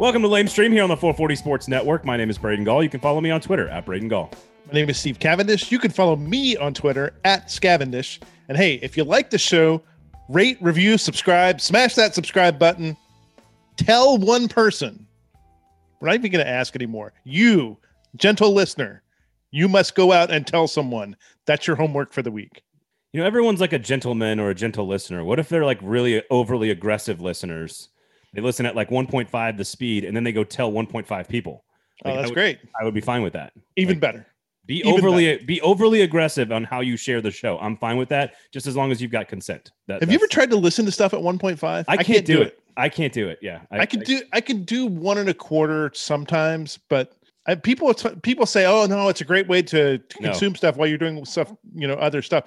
Welcome to Lame Stream here on the 440 Sports Network. My name is Braden Gall. You can follow me on Twitter at Braden Gall. My name is Steve Cavendish. You can follow me on Twitter at Scavendish. And hey, if you like the show, rate, review, subscribe, smash that subscribe button. Tell one person. We're not even going to ask anymore. You, gentle listener, you must go out and tell someone. That's your homework for the week. You know, everyone's like a gentleman or a gentle listener. What if they're like really overly aggressive listeners? They listen at like 1.5 the speed and then they go tell 1.5 people. Oh, like, Like, oh, I that's would- great. I would be fine with that. Even Like, better. Be Even overly be overly aggressive on how you share the show. I'm fine with that, just as long as you've got consent. That, Have you ever tried to listen to stuff at 1.5? I can't, do it. I can't do it. Yeah, I, could do I could do one and a quarter sometimes, but I, people people say, "Oh no, it's a great way to, to No. consume stuff while you're doing stuff, you know, other stuff."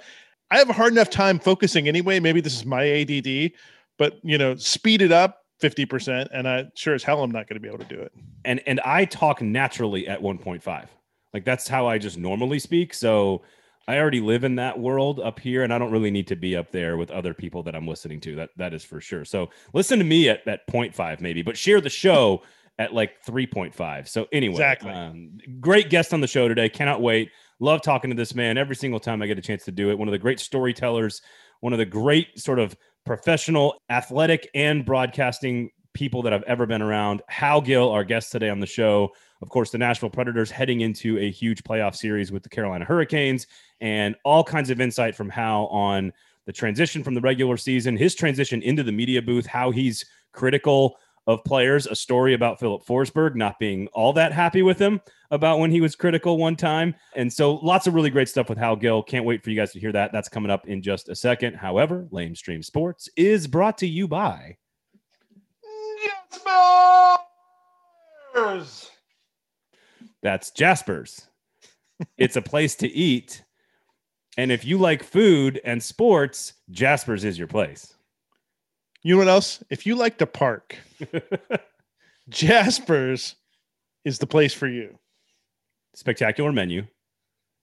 I have a hard enough time focusing anyway. Maybe this is my ADD, but you know, speed it up 50%, and I sure as hell I'm not going to be able to do it. and and I talk naturally at 1.5. Like that's how I just normally speak. So I already live in that world up here, and I don't really need to be up there with other people that I'm listening to. That that is for sure. So listen to me at at 0.5 maybe, but share the show at like 3.5. So anyway, Exactly. um, great guest on the show today. Cannot wait. Love talking to this man every single time I get a chance to do it. One of the great storytellers, one of the great sort of professional, athletic, and broadcasting people that I've ever been around. Hal Gill, our guest today on the show. Of course, the Nashville Predators heading into a huge playoff series with the Carolina Hurricanes, and all kinds of insight from Hal on the transition from the regular season, his transition into the media booth, how he's critical of players, a story about Filip Forsberg not being all that happy with him about when he was critical one time. And so lots of really great stuff with Hal Gill. Can't wait for you guys to hear that. That's coming up in just a second. However, Lame Stream Sports is brought to you by Jaspers. That's Jaspers. it's a place to eat. And if you like food and sports, Jaspers is your place. You know what else? If you like to park, Jasper's is the place for you. spectacular menu,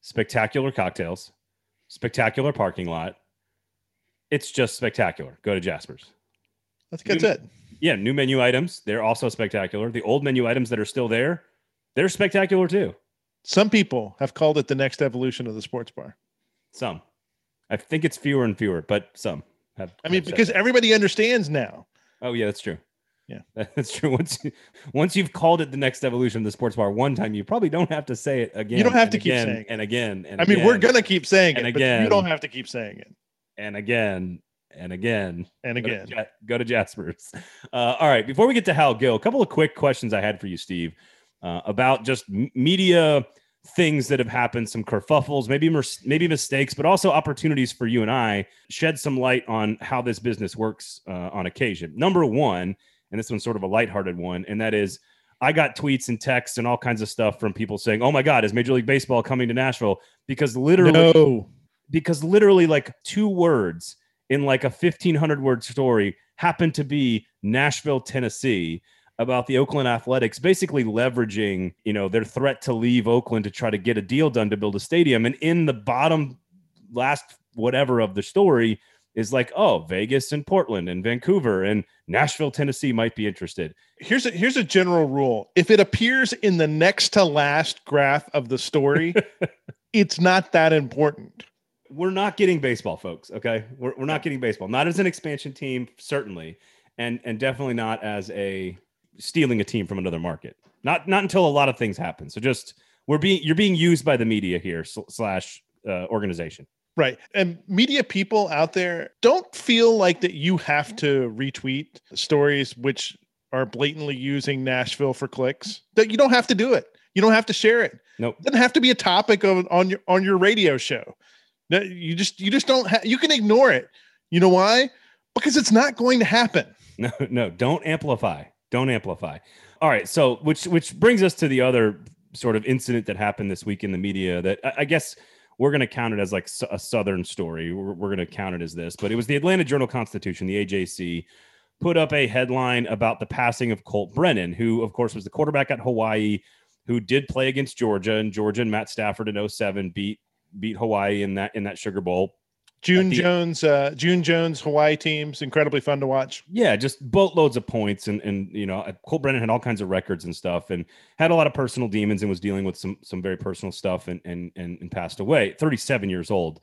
spectacular cocktails, spectacular parking lot. It's just spectacular. Go to Jasper's. I think that's You- it. Yeah, new menu items. They're also spectacular. The old menu items that are still there, they're spectacular too. Some people have called it the next evolution of the sports bar. Some. I think it's fewer and fewer, but some have. I mean, because that. everybody understands now. oh yeah, that's true. Yeah. that's true. Once you, once you've called it the next evolution of the sports bar one time, you probably don't have to say it again. You don't have to keep again saying it. and again. And I mean, we're gonna keep saying and it, but again. you don't have to keep saying it. and again and again And Go to again, go to Jasper's. Uh, all right. Before we get to Hal Gill, a couple of quick questions I had for you, Steve, uh, about just media things that have happened, some kerfuffles, maybe maybe mistakes, but also opportunities for you and I shed some light on how this business works uh, on occasion. Number one, and this one's sort of a lighthearted one, and that is. I got tweets and texts and all kinds of stuff from people saying, "Oh my God, is Major League Baseball coming to Nashville?" Because literally, no, because literally like two words in like a 1500 word story happened to be Nashville, Tennessee about the Oakland Athletics basically leveraging, you know, their threat to leave Oakland to try to get a deal done to build a stadium and in the bottom last whatever of the story is like, oh, Vegas and Portland and Vancouver and Nashville, Tennessee might be interested. here's a here's a general rule. If it appears in the next to last graph of the story, it's not that important. we're not getting baseball, folks. Okay, we're, we're not getting baseball. Not as an expansion team, certainly, and and definitely not as a stealing a team from another market. Not not until a lot of things happen. So just we're being you're being used by the media here slash uh, organization. Right. And media people out there don't feel like that you have to retweet stories which are blatantly using Nashville for clicks. That you don't have to do it. You don't have to share it. Nope. It doesn't have to be a topic of, on your on your radio show. No, you just you just don't have you can ignore it. You know why? Because it's not going to happen. No, no, don't amplify. Don't amplify. All right. So, which which brings us to the other sort of incident that happened this week in the media that I, I guess we're going to count it as like a Southern story. We're, we're going to count it as this, but it was the Atlanta Journal Constitution, the AJC, put up a headline about the passing of Colt Brennan, who, of course, was the quarterback at Hawaii, who did play against Georgia, and Georgia and Matt Stafford in 07 beat beat Hawaii in that in that Sugar Bowl. June the- Jones, uh, June Jones Hawaii teams, incredibly fun to watch. Yeah, just boatloads of points, and and you know, Colt Brennan had all kinds of records and stuff, and had a lot of personal demons, and was dealing with some some very personal stuff, and and and, and passed away. Thirty seven years old,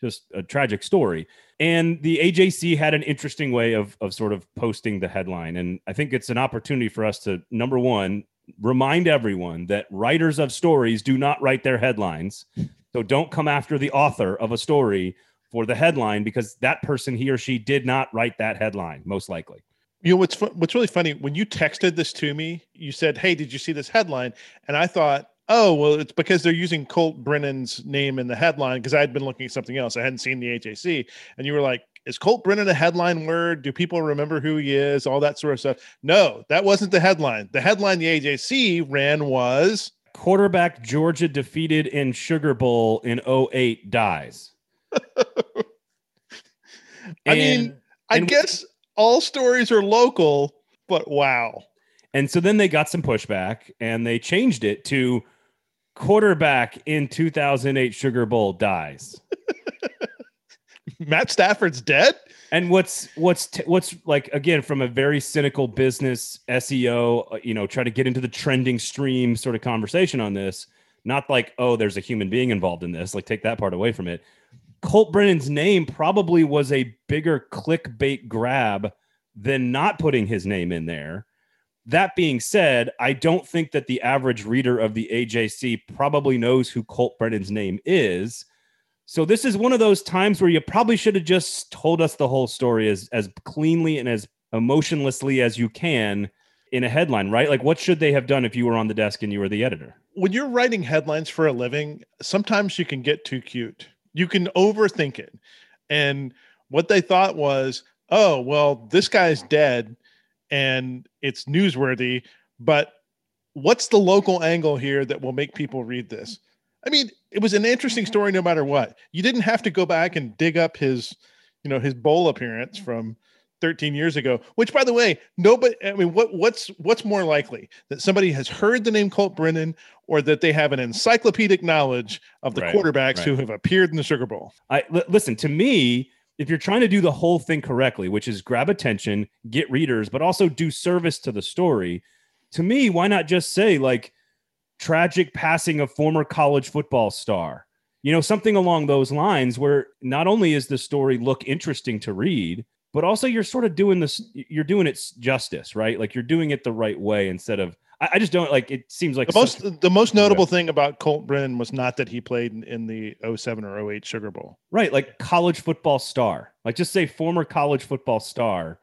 just a tragic story. And the AJC had an interesting way of of sort of posting the headline, and I think it's an opportunity for us to number one remind everyone that writers of stories do not write their headlines, so don't come after the author of a story for the headline because that person he or she did not write that headline most likely You know what's fu- what's really funny when you texted this to me, you said, "Hey, did you see this headline?" And I thought, "Oh, well, it's because they're using Colt Brennan's name in the headline." Because I had been looking at something else, I hadn't seen the HAC, and you were like, "Is Colt Brennan a headline word? Do people remember who he is? All that sort of stuff." No, that wasn't the headline. The headline the AJC ran was quarterback Georgia defeated in Sugar Bowl in 08 dies. I mean, I and- guess all stories are local, but wow. and so then they got some pushback and they changed it to quarterback in 2008 Sugar Bowl dies. Matt Stafford's dead? And what's what's t- what's like again from a very cynical business SEO, uh, you know, try to get into the trending stream sort of conversation on this. Not like oh, there's a human being involved in this. Like take that part away from it. Colt Brennan's name probably was a bigger clickbait grab than not putting his name in there. That being said, I don't think that the average reader of the AJC probably knows who Colt Brennan's name is. So this is one of those times where you probably should have just told us the whole story as as cleanly and as emotionlessly as you can in a headline, right? Like what should they have done if you were on the desk and you were the editor? when you're writing headlines for a living, sometimes you can get too cute. You can overthink it. And what they thought was, oh, well, this guy's dead and it's newsworthy, but what's the local angle here that will make people read this? I mean, it was an interesting story no matter what. You didn't have to go back and dig up his, you know, his bowl appearance from 13 years ago, which by the way, nobody I mean, what what's what's more likely that somebody has heard the name Colt Brennan or that they have an encyclopedic knowledge of the Right, quarterbacks right. who have appeared in the Sugar Bowl? I listen to me. If you're trying to do the whole thing correctly, which is grab attention, get readers, but also do service to the story, to me, why not just say like tragic passing of former college football star? You know, something along those lines where not only is the story look interesting to read, but also you're sort of doing this, you're doing it justice, right? Like you're doing it the right way instead of, I, I just don't like it seems like The such- most the most notable thing about Colt Brennan was not that he played in, in the 07 or 08 Sugar Bowl. right, like college football star, like just say former college football star.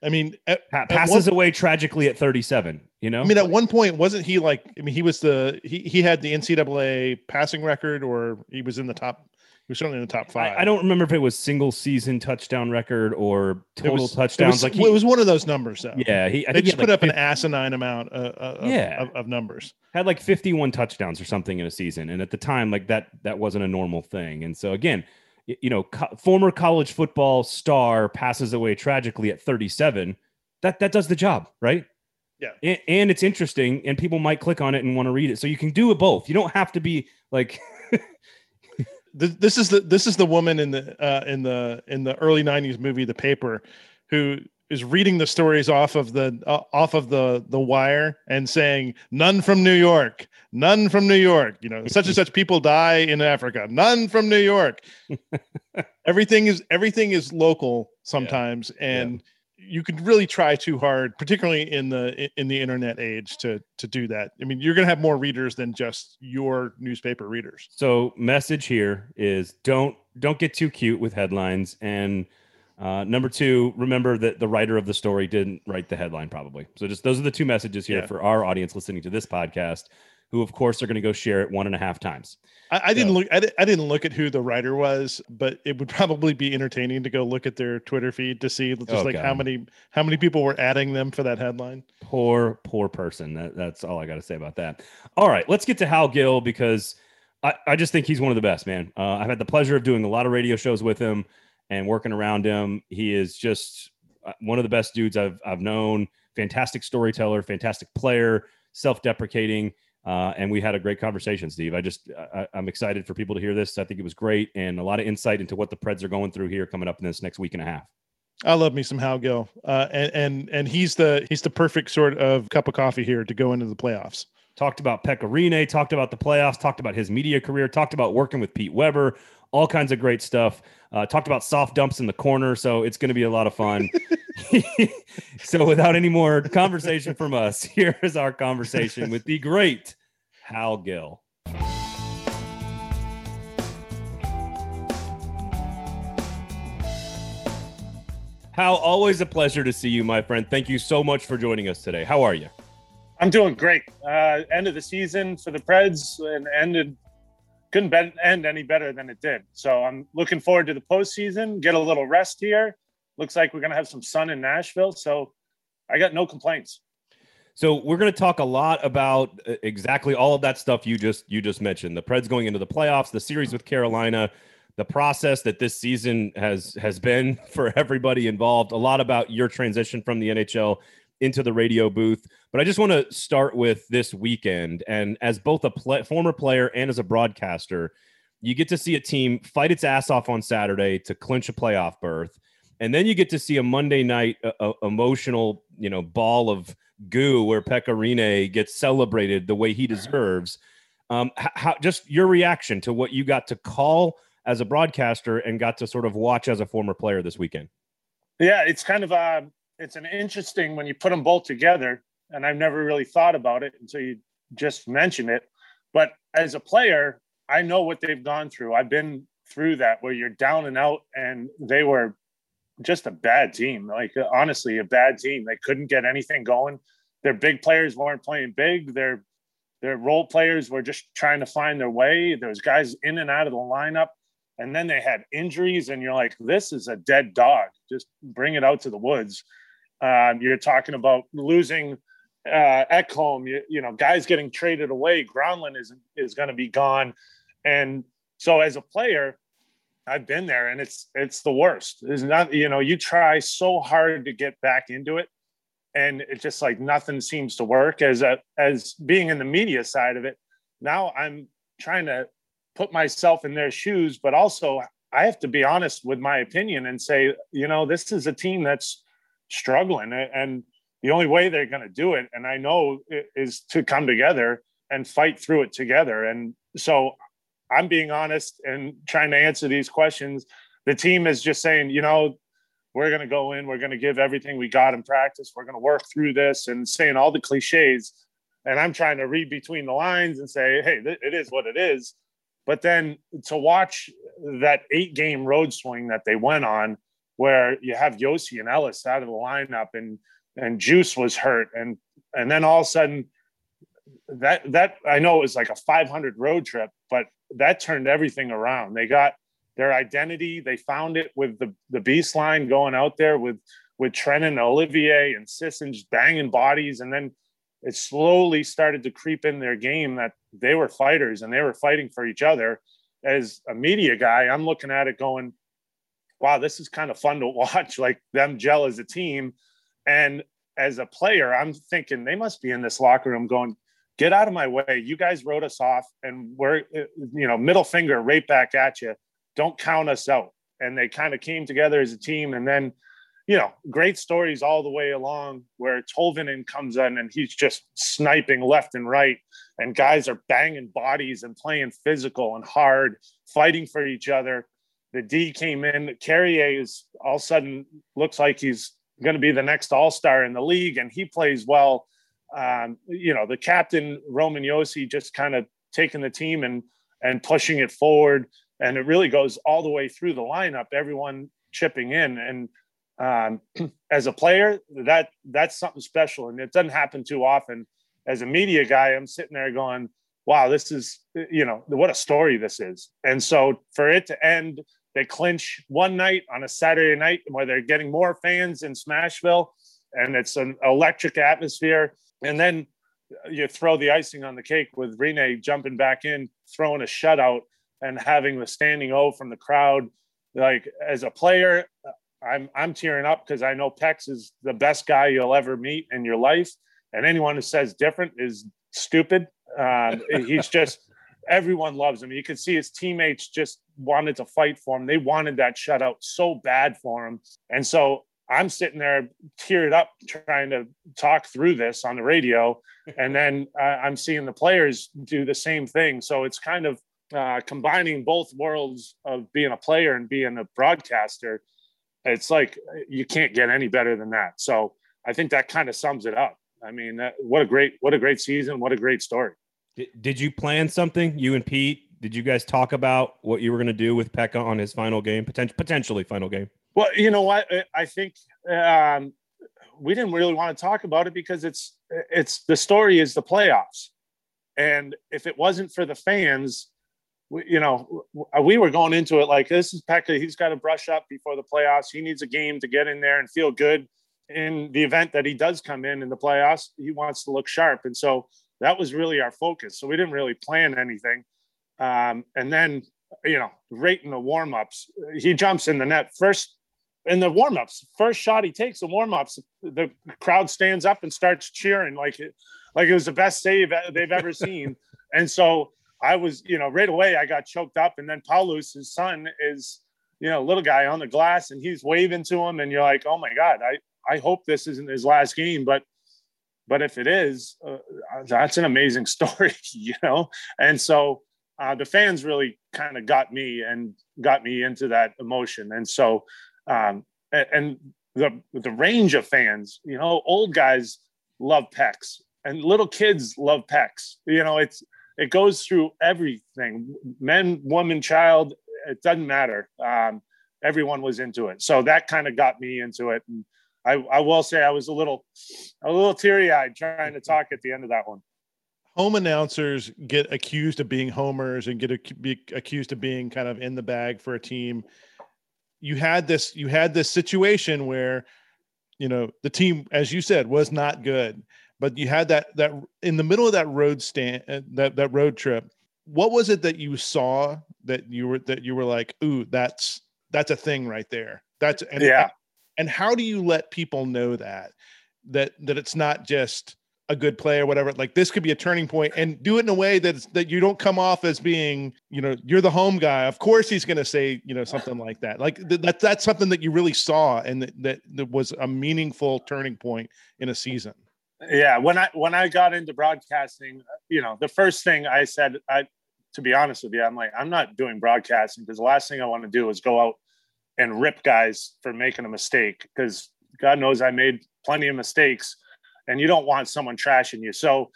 I mean, At passes one- away tragically at 37 you know I mean, at one point, wasn't he like? I mean, he was the he he had the NCAA passing record, or he was in the top. He was certainly in the top five. I, I don't remember if it was single season touchdown record or It total was- It touchdowns was, like it was one of those numbers, though. yeah he I they just put like up an asinine amount of, of, Yeah. of, of numbers. had like 51 touchdowns or something in a season and at the time like that that wasn't a normal thing and so again you know co- former college football star passes away tragically at 37 that that does the job right Yeah. and, and it's interesting and people might click on it and want to read it so you can do it both you don't have to be like This, this is the this is the woman in the uh, in the in the early '90s movie The Paper, who is reading the stories off of the uh, off of the the wire and saying none from New York, none from New York. You know, such and such people die in Africa. None from New York. everything is everything is local sometimes, and you could really try too hard, particularly in the in the internet age, to to do that. I mean, you're going to have more readers than just your newspaper readers. So message here is don't don't get too cute with headlines. And uh, number two, remember that the writer of the story didn't write the headline probably. So just those are the two messages here Yeah. for our audience listening to this podcast, who of course are going to go share it one and a half times. I, I didn't look. I, I didn't look at who the writer was, but it would probably be entertaining to go look at their Twitter feed to see just Oh, like how many how many people were adding them for that headline. Poor, poor person. That, that's all I got to say about that. All right, let's get to Hal Gill because I, I just think he's one of the best, man. Uh, I've had the pleasure of doing a lot of radio shows with him and working around him. He is just uh, one of the best dudes I've I've known. Fantastic storyteller, fantastic player, self-deprecating. Uh, and we had a great conversation, Steve. I just I, am excited for people to hear this. I think it was great and a lot of insight into what the Preds are going through here coming up in this next week and a half. I love me some Hal Gill, uh, and and and he's the he's the perfect sort of cup of coffee here to go into the playoffs. Talked about Pekka Rinne, talked about the playoffs, talked about his media career, talked about working with Pete Weber, all kinds of great stuff. Uh, talked about soft dumps in the corner, so it's going to be a lot of fun. so, without any more conversation from us, here is our conversation with the great Hal Gill. Hal, always a pleasure to see you, my friend. Thank you so much for joining us today. How are you? I'm doing great. Uh, end of the season for the Preds and ended couldn't be- end any better than it did. So I'm looking forward to the postseason. Get a little rest here. Looks like we're gonna have some sun in Nashville. So I got no complaints. So we're going to talk a lot about uh, exactly all of that stuff you just you just mentioned. The Preds going into the playoffs, the series with Carolina, the process that this season has has been for everybody involved. A lot about your transition from the NHL into the radio booth. But I just want to start with this weekend. And as both a play, former player and as a broadcaster, you get to see a team fight its ass off on Saturday to clinch a playoff berth. And then you get to see a Monday night uh, uh emotional, you know, ball of goo where Pekka Rinne gets celebrated the way he deserves. Um, how, just your reaction to what you got to call as a broadcaster and got to sort of watch as a former player this weekend? Yeah, it's kind of uh, it's an interesting when you put them both together, and I've never really thought about it until you just mentioned it. But as a player, I know what they've gone through. I've been through that where you're down and out, and they were just a bad team. Like honestly, a bad team. They couldn't get anything going. Their big players weren't playing big. Their their role players were just trying to find their way. Was guys in and out of the lineup and then they had injuries and you're like this is a dead dog just bring it out to the woods um, you're talking about losing uh, Ekholm, you, you know, guys getting traded away. Granlund is is going to be gone, and so as a player, I've been there, and it's it's the worst. It's not, you know, you try so hard to get back into it, and it's just like nothing seems to work. As a as being in the media side of it, now I'm trying to put myself in their shoes, but also I have to be honest with my opinion and say, you know, this is a team that's struggling, and the only way they're going to do it, and I know, is to come together and fight through it together. And so, I'm being honest and trying to answer these questions. The team is just saying, you know, we're going to go in, we're going to give everything we got in practice, we're going to work through this, and saying all the cliches. And I'm trying to read between the lines and say, hey, it is what it is but then to watch that eight game road swing that they went on, where you have Josi and Ellis out of the lineup and and Juice was hurt, and and then all of a sudden that that I know it was like a 500 road trip, but that turned everything around. They got their identity. They found it with the the beast line going out there with with Trenin, Olivier, and Sissons banging bodies, and then it slowly started to creep in their game that they were fighters and they were fighting for each other. As a media guy, I'm looking at it going, wow, this is kind of fun to watch, like them gel as a team. And as a player, I'm thinking they must be in this locker room going, get out of my way. You guys wrote us off and we're, you know, middle finger right back at you. Don't count us out. And they kind of came together as a team. And then you know, great stories all the way along where Tolvanen comes in and he's just sniping left and right, and guys are banging bodies and playing physical and hard, fighting for each other. The D came in. Carrier is all of a sudden looks like he's going to be the next All Star in the league, and he plays well. Um, you know, the captain Roman Josi just kind of taking the team and and pushing it forward, and it really goes all the way through the lineup. Everyone chipping in and um, as a player, that that's something special, and it doesn't happen too often. As a media guy, I'm sitting there going, "Wow, this is you know what a story this is." And so for it to end, they clinch one night on a Saturday night where they're getting more fans in Smashville, and it's an electric atmosphere, and then you throw the icing on the cake with Rinne jumping back in, throwing a shutout, and having the standing O from the crowd. Like as a player, I'm I'm tearing up because I know Pex is the best guy you'll ever meet in your life, and anyone who says different is stupid. Um, he's just everyone loves him. You could see his teammates just wanted to fight for him. They wanted that shutout so bad for him. And so I'm sitting there teared up trying to talk through this on the radio. And then uh, I'm seeing the players do the same thing. So it's kind of uh, combining both worlds of being a player and being a broadcaster. It's like you can't get any better than that. So I think that kind of sums it up. I mean, that, what a great, what a great season. What a great story. Did, did you plan something, you and Pete? Did you guys talk about what you were going to do with Pekka on his final game, Potent- potentially final game? Well, you know what? I think um, we didn't really want to talk about it because it's it's the story is the playoffs, and if it wasn't for the fans, we, you know, we were going into it like this is Pekka. He's got to brush up before the playoffs. He needs a game to get in there and feel good. In the event that he does come in in the playoffs, he wants to look sharp, and so that was really our focus. So we didn't really plan anything. Um, and then, you know, right in the warm-ups, he jumps in the net first in the warm-ups first shot he takes the warm-ups the crowd stands up and starts cheering like it like it was the best save they've ever seen. And so i was you know right away i got choked up. And then paulus his son is you know little guy on the glass and he's waving to him. And you're like oh my god i i hope this isn't his last game. But but if it is uh, that's an amazing story you know? And so uh, the fans really kind of got me and got me into that emotion. And so um, and the the range of fans, you know, old guys love Pex and little kids love Pex. You know, it's it goes through everything, men, woman, child. It doesn't matter. Um, everyone was into it, so that kind of got me into it. And I, I will say I was a little a little teary eyed trying to talk at the end of that one home announcers get accused of being homers and get a, be accused of being kind of in the bag for a team you had this you had this situation where you know the team as you said was not good but you had that that in the middle of that road stand uh, that that road trip what was it that you saw that you were that you were like ooh that's that's a thing right there. That's and yeah. and how do you let people know that that that it's not just a good play or whatever like this could be a turning point and do it in a way that that you don't come off as being you know you're the home guy. Of course he's going to say you know something like that. Like th- that that's something that you really saw and that, that that was a meaningful turning point in a season. Yeah when i when i got into broadcasting uh, you know the first thing i said i to be honest with you i'm like i'm not doing broadcasting because the last thing i want to do is go out and rip guys for making a mistake because god knows i made plenty of mistakes and you don't want someone trashing you. So,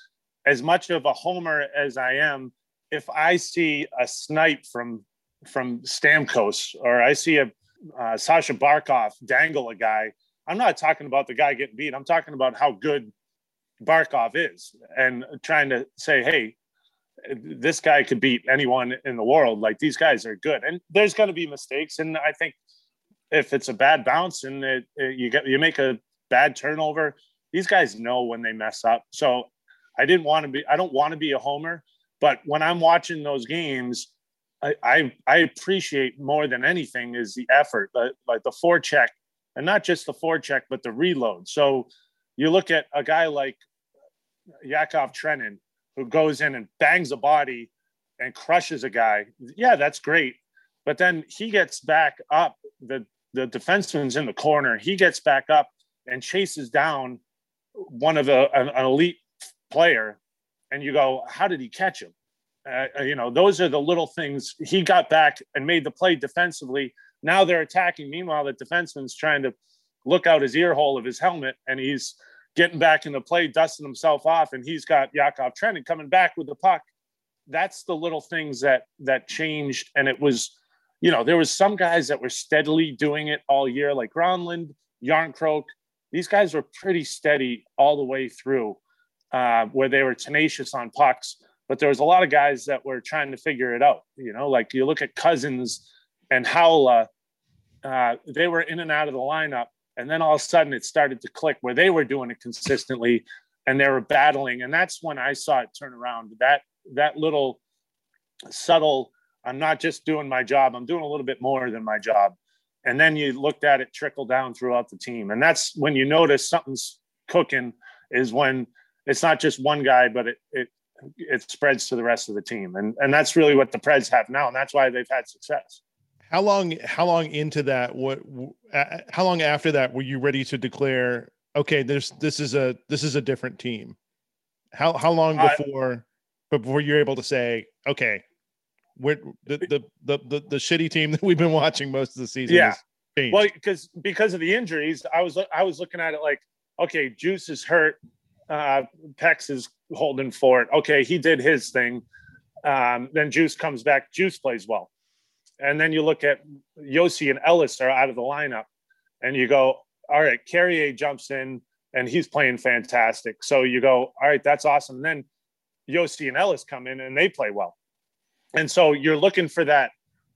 as much of a homer as I am, if I see a snipe from from Stamkos or I see a uh, Sasha Barkov dangle a guy, I'm not talking about the guy getting beat. I'm talking about how good Barkov is and trying to say, hey, this guy could beat anyone in the world. Like these guys are good, and there's going to be mistakes. And I think if it's a bad bounce and it, it, you get you make a bad turnover, these guys know when they mess up. So I didn't want to be, I don't want to be a homer, but when I'm watching those games, I, I, I appreciate more than anything is the effort, like, like the forecheck, and not just the forecheck, but the reload. So you look at a guy like Yakov Trenin, who goes in and bangs a body and crushes a guy. Yeah, that's great. But then he gets back up. The the defenseman's in the corner. He gets back up and chases down one of a, an, an elite player and you go, how did he catch him? Uh, uh, you know, those are the little things. He got back and made the play defensively. Now they're attacking. Meanwhile, the defenseman's trying to look out his ear hole of his helmet and he's getting back in the play, dusting himself off, and he's got Yakov Trenin coming back with the puck. That's the little things that that changed. And it was, you know, there was some guys that were steadily doing it all year, like Granlund, Jarnkrok, these guys were pretty steady all the way through, uh, where they were tenacious on pucks. But there was a lot of guys that were trying to figure it out. You know, like you look at Cousins and Haula, uh, they were in and out of the lineup, and then all of a sudden it started to click where they were doing it consistently, and they were battling. And that's when I saw it turn around. That that little subtle. I'm not just doing my job. I'm doing a little bit more than my job and then you looked at it trickle down throughout the team and that's when you notice something's cooking is when it's not just one guy but it, it it spreads to the rest of the team. And and that's really what the Preds have now, and that's why they've had success. How long how long into that what how long after that were you ready to declare okay, there's this is a this is a different team? How how long before uh, before you're able to say, okay, we're the the the the, the shitty team that we've been watching most of the season yeah. Well, because because of the injuries, I was I was looking at it like, okay, Juice is hurt, uh, Pex is holding for it. Okay, he did his thing. Um, then Juice comes back. Juice plays well, and then you look at Josi and Ellis are out of the lineup, and you go, all right, Carrier jumps in and he's playing fantastic. So you go, all right, that's awesome. And then Josi and Ellis come in and they play well. And so you're looking for that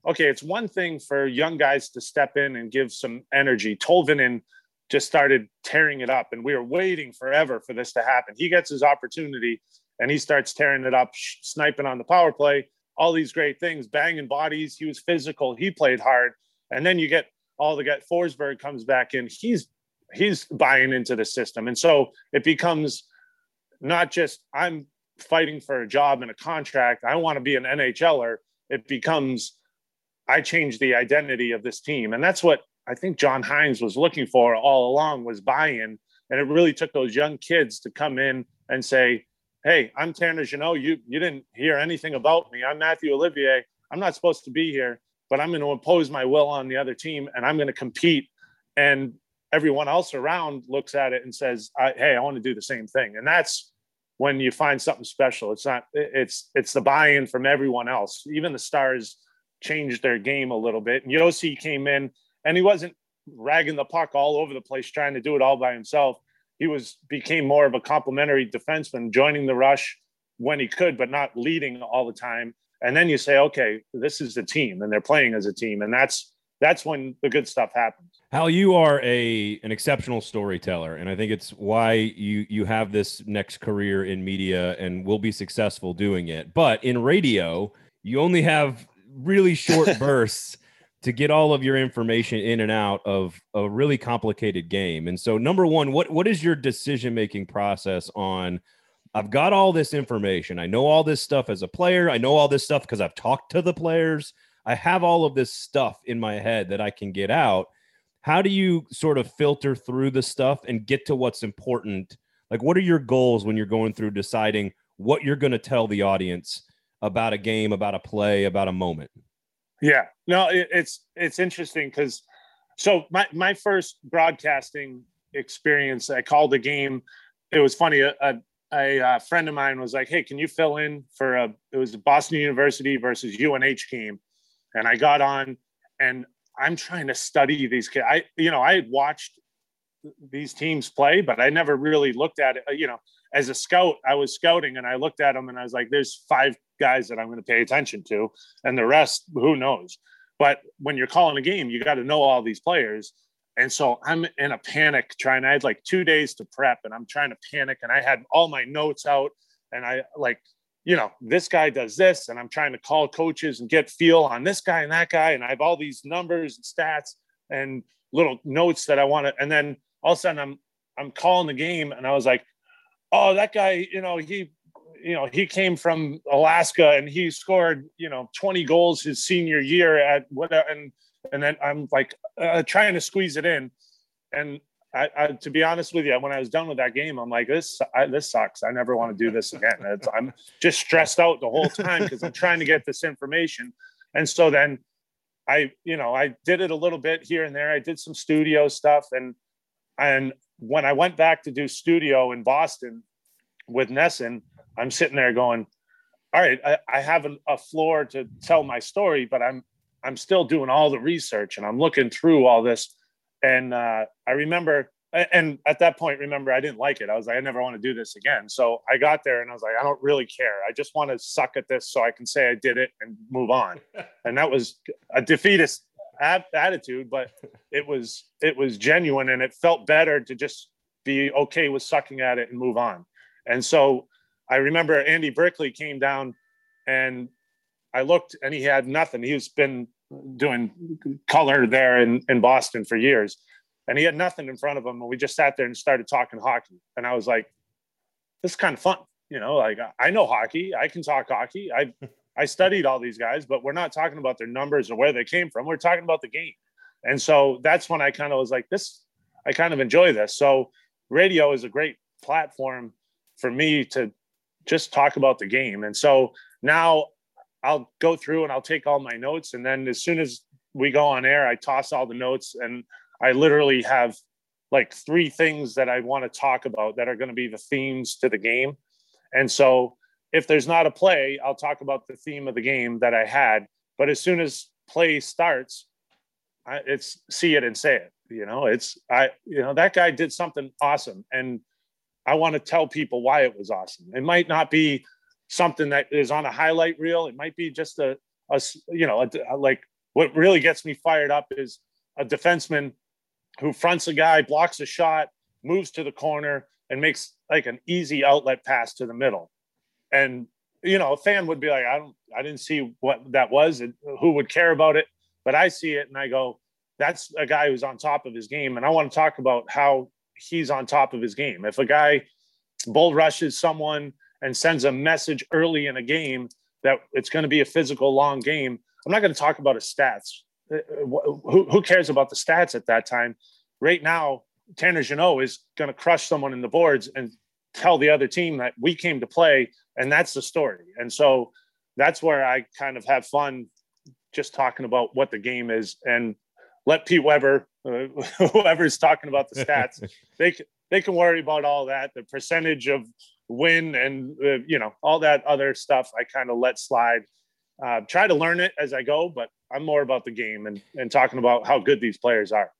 okay, it's one thing for young guys to step in and give some energy. Tolvanen just started tearing it up, and we were waiting forever for this to happen. He gets his opportunity and he starts tearing it up, sniping on the power play, all these great things, banging bodies. He was physical, he played hard. And then you get all the guy Forsberg comes back in, he's he's buying into the system. And so it becomes not just I'm fighting for a job and a contract, I want to be an NHLer. It becomes I change the identity of this team. And that's what I think John Hynes was looking for all along was buy-in. And it really took those young kids to come in and say, Hey, I'm Tanner Jeannot. You you didn't hear anything about me. I'm Matthew Olivier. I'm not supposed to be here, but I'm going to impose my will on the other team and I'm going to compete. And everyone else around looks at it and says, Hey, I want to do the same thing. And that's when you find something special. It's not it's it's the buy-in from everyone else. Even the stars changed their game a little bit. And Josi came in and he wasn't ragging the puck all over the place trying to do it all by himself. He was became more of a complementary defenseman, joining the rush when he could, but not leading all the time. And then you say, okay, this is the team, and they're playing as a team, and that's that's when the good stuff happens. Hal, you are a an exceptional storyteller, and I think it's why you you have this next career in media and will be successful doing it. But in radio, you only have really short bursts to get all of your information in and out of a really complicated game. And so, number one, what what is your decision making process on? I've got all this information. I know all this stuff as a player. I know all this stuff because I've talked to the players. I have all of this stuff in my head that I can get out. How do you sort of filter through the stuff and get to what's important? Like, what are your goals when you're going through deciding what you're going to tell the audience about a game, about a play, about a moment. Yeah, no, it, it's it's interesting because so my my first broadcasting experience, I called a game. It was funny. A, a, a, uh, friend of mine was like, "Hey, can you fill in for a?" It was Boston University versus UNH game, and I got on, and I'm trying to study these kids. I, you know, I had watched these teams play, but I never really looked at it. Uh, you know, as a scout, I was scouting and I looked at them and I was like, there's five guys that I'm going to pay attention to, and the rest, who knows? But when you're calling a game, you got to know all these players. And so I'm in a panic trying. I had like two days to prep, and I'm trying to panic. And I had all my notes out, and I like, you know, this guy does this, and I'm trying to call coaches and get feel on this guy and that guy. And I have all these numbers and stats and little notes that I want to. And then all of a sudden, I'm I'm calling the game, and I was like, oh, that guy, you know, he you know he came from Alaska and he scored you know 20 goals his senior year at whatever and and then I'm like uh, trying to squeeze it in and I, I, to be honest with you when I was done with that game I'm like this I, this sucks. I never want to do this again. It's, I'm just stressed out the whole time because I'm trying to get this information. And so then I you know I did it a little bit here and there. I did some studio stuff and and when I went back to do studio in Boston with NESN I'm sitting there going, all right, I, I have a, a, floor to tell my story, but I'm I'm still doing all the research and I'm looking through all this. And uh, I remember, and at that point, remember, I didn't like it. I was like, I never want to do this again. So I got there and I was like, I don't really care. I just want to suck at this so I can say I did it and move on. and that was a defeatist attitude, but it was it was genuine and it felt better to just be okay with sucking at it and move on. And so I remember Andy Brickley came down and I looked and he had nothing. He's been doing color there in, in Boston for years. And he had nothing in front of him. And we just sat there and started talking hockey. And I was like, this is kind of fun. You know, like I know hockey, I can talk hockey. I I studied all these guys, but we're not talking about their numbers or where they came from. We're talking about the game. And so that's when I kind of was like, this, I kind of enjoy this. So radio is a great platform for me to just talk about the game. And so now I'll go through and I'll take all my notes. And then as soon as we go on air, I toss all the notes and I literally have like three things that I want to talk about that are going to be the themes to the game. And so if there's not a play, I'll talk about the theme of the game that I had. But as soon as play starts, I, it's see it and say it. You know, it's I, you know, that guy did something awesome, and I want to tell people why it was awesome. It might not be something that is on a highlight reel. It might be just a, a you know, a, like what really gets me fired up is a defenseman who fronts a guy, blocks a shot, moves to the corner, and makes like an easy outlet pass to the middle. And you know a fan would be like i don't i didn't see what that was and who would care about it? But i see it and i go that's a guy who's on top of his game. And i want to talk about how he's on top of his game. If a guy bull rushes someone and sends a message early in a game that it's going to be a physical long game i'm not going to talk about his stats. Uh, who, who cares about the stats at that time? Right now tanner Jeannot is going to crush someone in the boards and tell the other team that we came to play and that's the story. And so that's where i kind of have fun just talking about what the game is and let pete weber uh, whoever's talking about the stats they can they can worry about all that. The percentage of win and uh, you know all that other stuff i kind of let slide uh, try to learn it as i go but i'm more about the game and and talking about how good these players are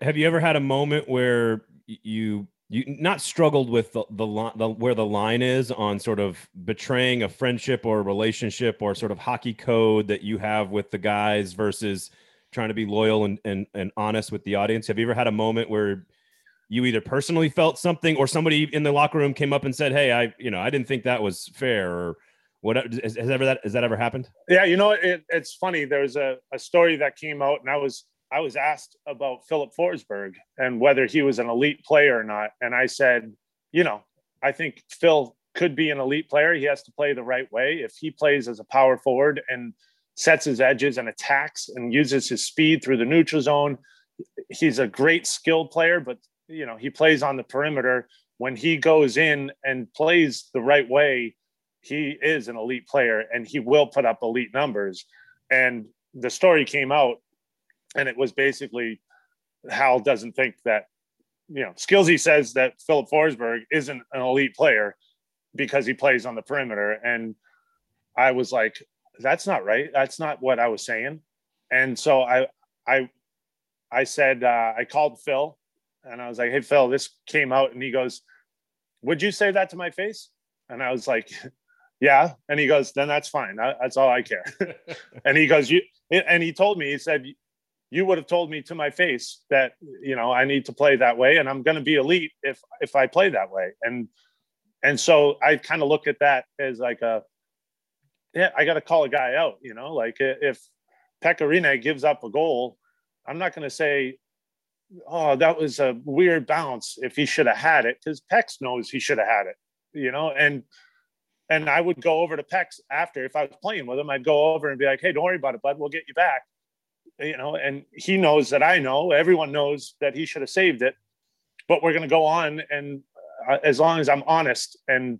have you ever had a moment where you you not struggled with the, the, the where the line is on sort of betraying a friendship or a relationship or sort of hockey code that you have with the guys versus trying to be loyal and, and, and honest with the audience. Have you ever had a moment where you either personally felt something or somebody in the locker room came up and said, Hey, I, you know, I didn't think that was fair or what has, has ever that, has that ever happened? Yeah. You know, it, it's funny. There's a, a story that came out and I was, I was asked about Filip Forsberg and whether he was an elite player or not. And I said, you know, I think Phil could be an elite player. He has to play the right way. If he plays as a power forward and sets his edges and attacks and uses his speed through the neutral zone, he's a great skilled player, but you know, he plays on the perimeter. When he goes in and plays the right way, he is an elite player and he will put up elite numbers. And the story came out and it was basically Hal doesn't think that you know Skillsy says that Filip Forsberg isn't an elite player because he plays on the perimeter, and I was like, that's not right. That's not what I was saying, and so I I I said uh, I called Phil, and I was like, hey Phil, this came out, and he goes, would you say that to my face? And I was like, yeah. And he goes, then that's fine. That's all I care. and he goes, you, and he told me, he said, you would have told me to my face that you know I need to play that way and I'm going to be elite if if I play that way and and so I kind of look at that as like a yeah I got to call a guy out you know like if Pekka Rinne gives up a goal I'm not going to say oh that was a weird bounce if he should have had it because Pex knows he should have had it you know and and I would go over to Pex after if I was playing with him I'd go over and be like hey don't worry about it bud we'll get you back you know, and he knows that I know, everyone knows that he should have saved it, but we're going to go on. And uh, as long as I'm honest and,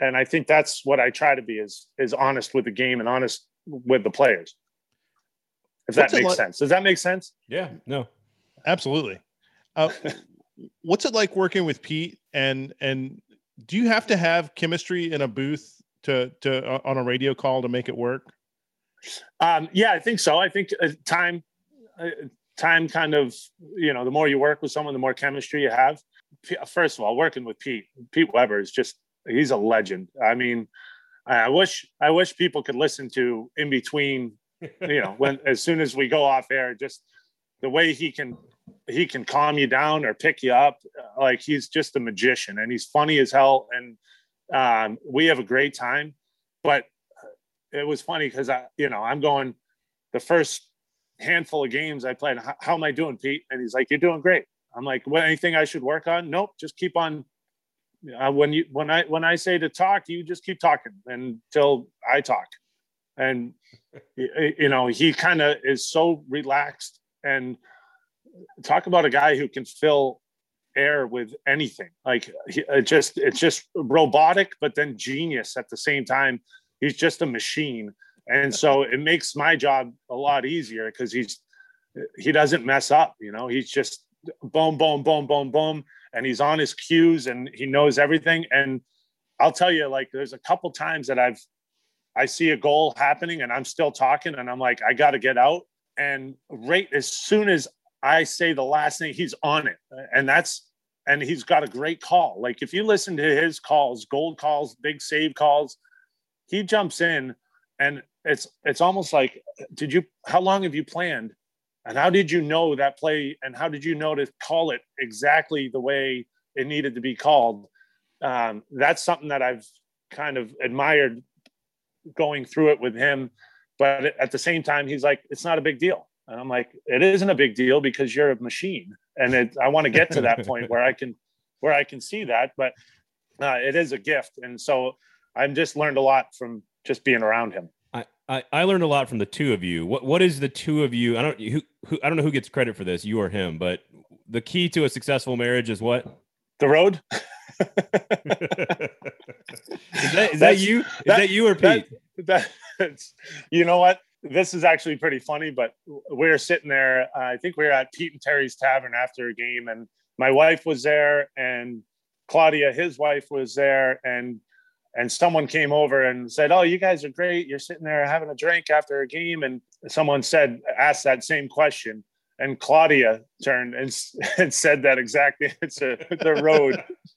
and I think that's what I try to be is, is honest with the game and honest with the players. If what's that makes like? sense. Does that make sense? Yeah, no, absolutely. Uh, what's it like working with Pete and, and do you have to have chemistry in a booth to, to, uh, on a radio call to make it work? Um, yeah, I think so. I think uh, time, uh, time kind of, you know, the more you work with someone, the more chemistry you have. First of all, working with Pete, Pete Weber is just, he's a legend. I mean, I wish, I wish people could listen to in between, you know, when, as soon as we go off air, just the way he can, he can calm you down or pick you up. Like he's just a magician and he's funny as hell. And um, we have a great time, but it was funny because I, you know, I'm going the first handful of games I played. How, how, am I doing, Pete? And he's like, "You're doing great." I'm like, "What? Anything I should work on?" Nope. Just keep on Uh, when you when I when I say to talk, you just keep talking until I talk. And you know, he kind of is so relaxed and talk about a guy who can fill air with anything. Like it just it's just robotic, but then genius at the same time. He's just a machine, and so it makes my job a lot easier because he's he doesn't mess up. You know, he's just boom, boom, boom, boom, boom, and he's on his cues and he knows everything. And I'll tell you, like, there's a couple times that I've I see a goal happening and I'm still talking and I'm like, I got to get out. And right as soon as I say the last thing, he's on it. And that's, and he's got a great call. Like if you listen to his calls, gold calls, big save calls, he jumps in and it's, it's almost like, did you, how long have you planned? And how did you know that play? And how did you know to call it exactly the way it needed to be called? Um, that's something that I've kind of admired going through it with him. But at the same time, he's like, it's not a big deal. And I'm like, it isn't a big deal because you're a machine. And it, I want to get to that point where I can, where I can see that, but uh, it is a gift. And so I've just learned a lot from just being around him. I, I, I learned a lot from the two of you. What what is the two of you? I don't who, who I don't know who gets credit for this, you or him, but the key to a successful marriage is what? The road. is that, is that you? Is that, that, you or Pete? That, you know what? This is actually pretty funny, but we are sitting there. Uh, I think we were at Pete and Terry's Tavern after a game, and my wife was there, and Claudia, his wife, was there, and and someone came over and said, "Oh, you guys are great. You're sitting there having a drink after a game." And someone said, asked that same question, and Claudia turned and, and said that exact answer. the road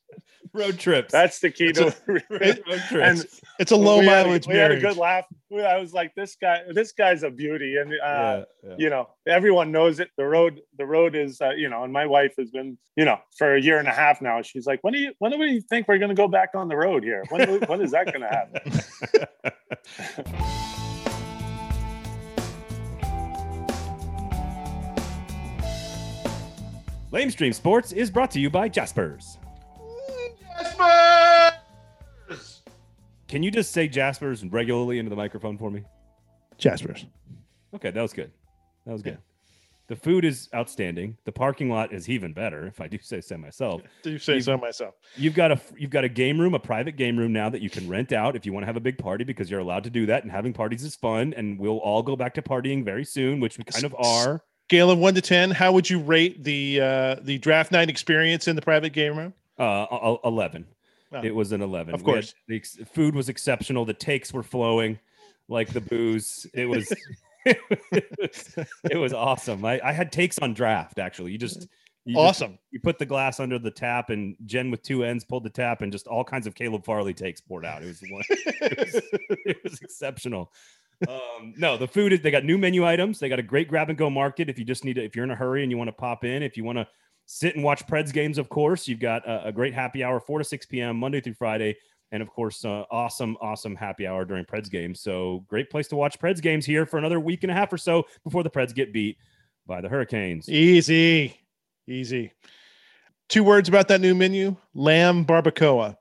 road trips. That's the key to road trips. And it's a low mileage. Had, we had a good laugh. I was like, this guy, this guy's a beauty, and uh, yeah, yeah. you know, everyone knows it. The road, the road is, uh, you know, and my wife has been, you know, for a year and a half now. She's like, when do you, when do we think we're going to go back on the road here? When, when is that going to happen? Lamestream Sports is brought to you by Jaspers. Jaspers! Can you just say Jaspers regularly into the microphone for me? Jaspers. Okay, that was good. That was good. Yeah. The food is outstanding. The parking lot is even better, if I do say so myself. Do you say you've, so myself? You've got a you've got a game room, a private game room now that you can rent out if you want to have a big party because you're allowed to do that. And having parties is fun. And we'll all go back to partying very soon, which we kind of are. Scale of one to ten, how would you rate the uh, the draft night experience in the private game room? Uh, eleven. Oh, it was an eleven. Of course, the food was exceptional. The takes were flowing like the booze. It was. it, was it was awesome. I, I had takes on draft actually. You just you awesome. Just, you put the glass under the tap, and Jen with two ends pulled the tap, and just all kinds of Caleb Farley takes poured out. It was one. it, was, it was exceptional. Um, no, the food is. They got new menu items. They got a great grab and go market. If you just need to, if you're in a hurry and you want to pop in, if you want to sit and watch Preds games, of course. You've got a, a great happy hour, 4 to 6 p.m., Monday through Friday. And of course, uh, awesome, awesome happy hour during Preds games. So great place to watch Preds games here for another week and a half or so before the Preds get beat by the Hurricanes. Easy, easy. Two words about that new menu: lamb barbacoa.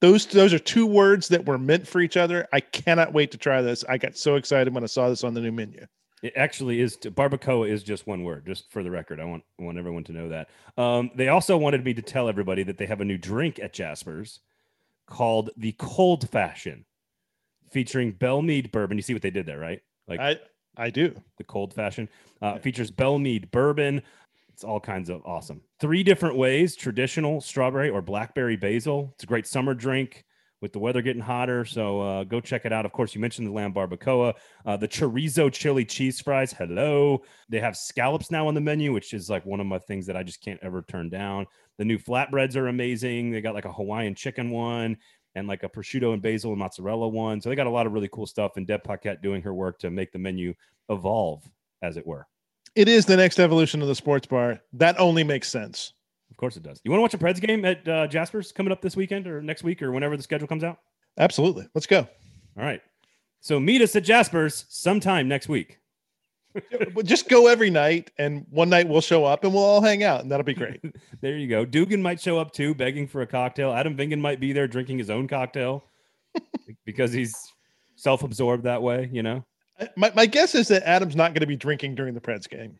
Those those are two words that were meant for each other. I cannot wait to try this. I got so excited when I saw this on the new menu. It actually is barbacoa is just one word, just for the record. I want want everyone to know that. Um, they also wanted me to tell everybody that they have a new drink at Jasper's called the Cold Fashion, featuring Belle Meade bourbon. You see what they did there, right? Like I I do. The Cold Fashion uh, features Belle Meade bourbon. It's all kinds of awesome. Three different ways: traditional, strawberry, or blackberry basil. It's a great summer drink with the weather getting hotter. So uh, go check it out. Of course, you mentioned the lamb barbacoa, uh, the chorizo chili cheese fries. Hello. They have scallops now on the menu, which is like one of my things that I just can't ever turn down. The new flatbreads are amazing. They got like a Hawaiian chicken one and like a prosciutto and basil and mozzarella one. So they got a lot of really cool stuff. And Deb Paquette doing her work to make the menu evolve, as it were. It is the next evolution of the sports bar. That only makes sense. Of course it does. You want to watch a Preds game at uh, Jasper's coming up this weekend or next week or whenever the schedule comes out? Absolutely. Let's go. All right. So meet us at Jasper's sometime next week. just go every night, and one night we'll show up and we'll all hang out, and that'll be great. there you go. Dugan might show up too, begging for a cocktail. Adam Vingan might be there drinking his own cocktail because he's self-absorbed that way. You know. My, my guess is that Adam's not going to be drinking during the Preds game.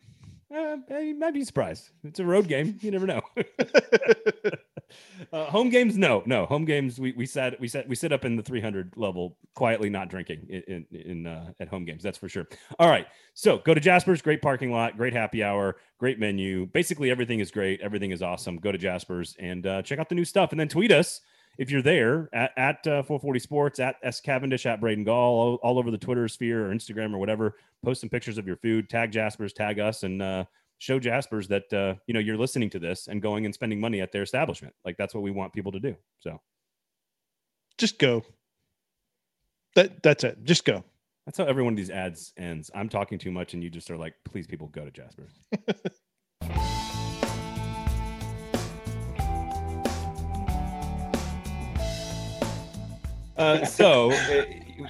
Uh, I might be surprised. It's a road game. You never know. uh, home games, no, no. Home games, we we sat we sat we sit up in the 300 level quietly, not drinking in in, in uh, at home games. That's for sure. All right, so go to Jasper's. Great parking lot, great happy hour, great menu. Basically, everything is great. Everything is awesome. Go to Jasper's and uh, check out the new stuff, and then tweet us if you're there at, at uh, 440 Sports, at S Cavendish, at Braden Gall, all, all, over the Twitter sphere or Instagram or whatever, post some pictures of your food, tag Jaspers, tag us, and uh, show Jaspers that uh, you know you're listening to this and going and spending money at their establishment. Like that's what we want people to do. So just go. That that's it. Just go. That's how every one of these ads ends. I'm talking too much, and you just are like, please, people, go to Jaspers. Uh, so uh,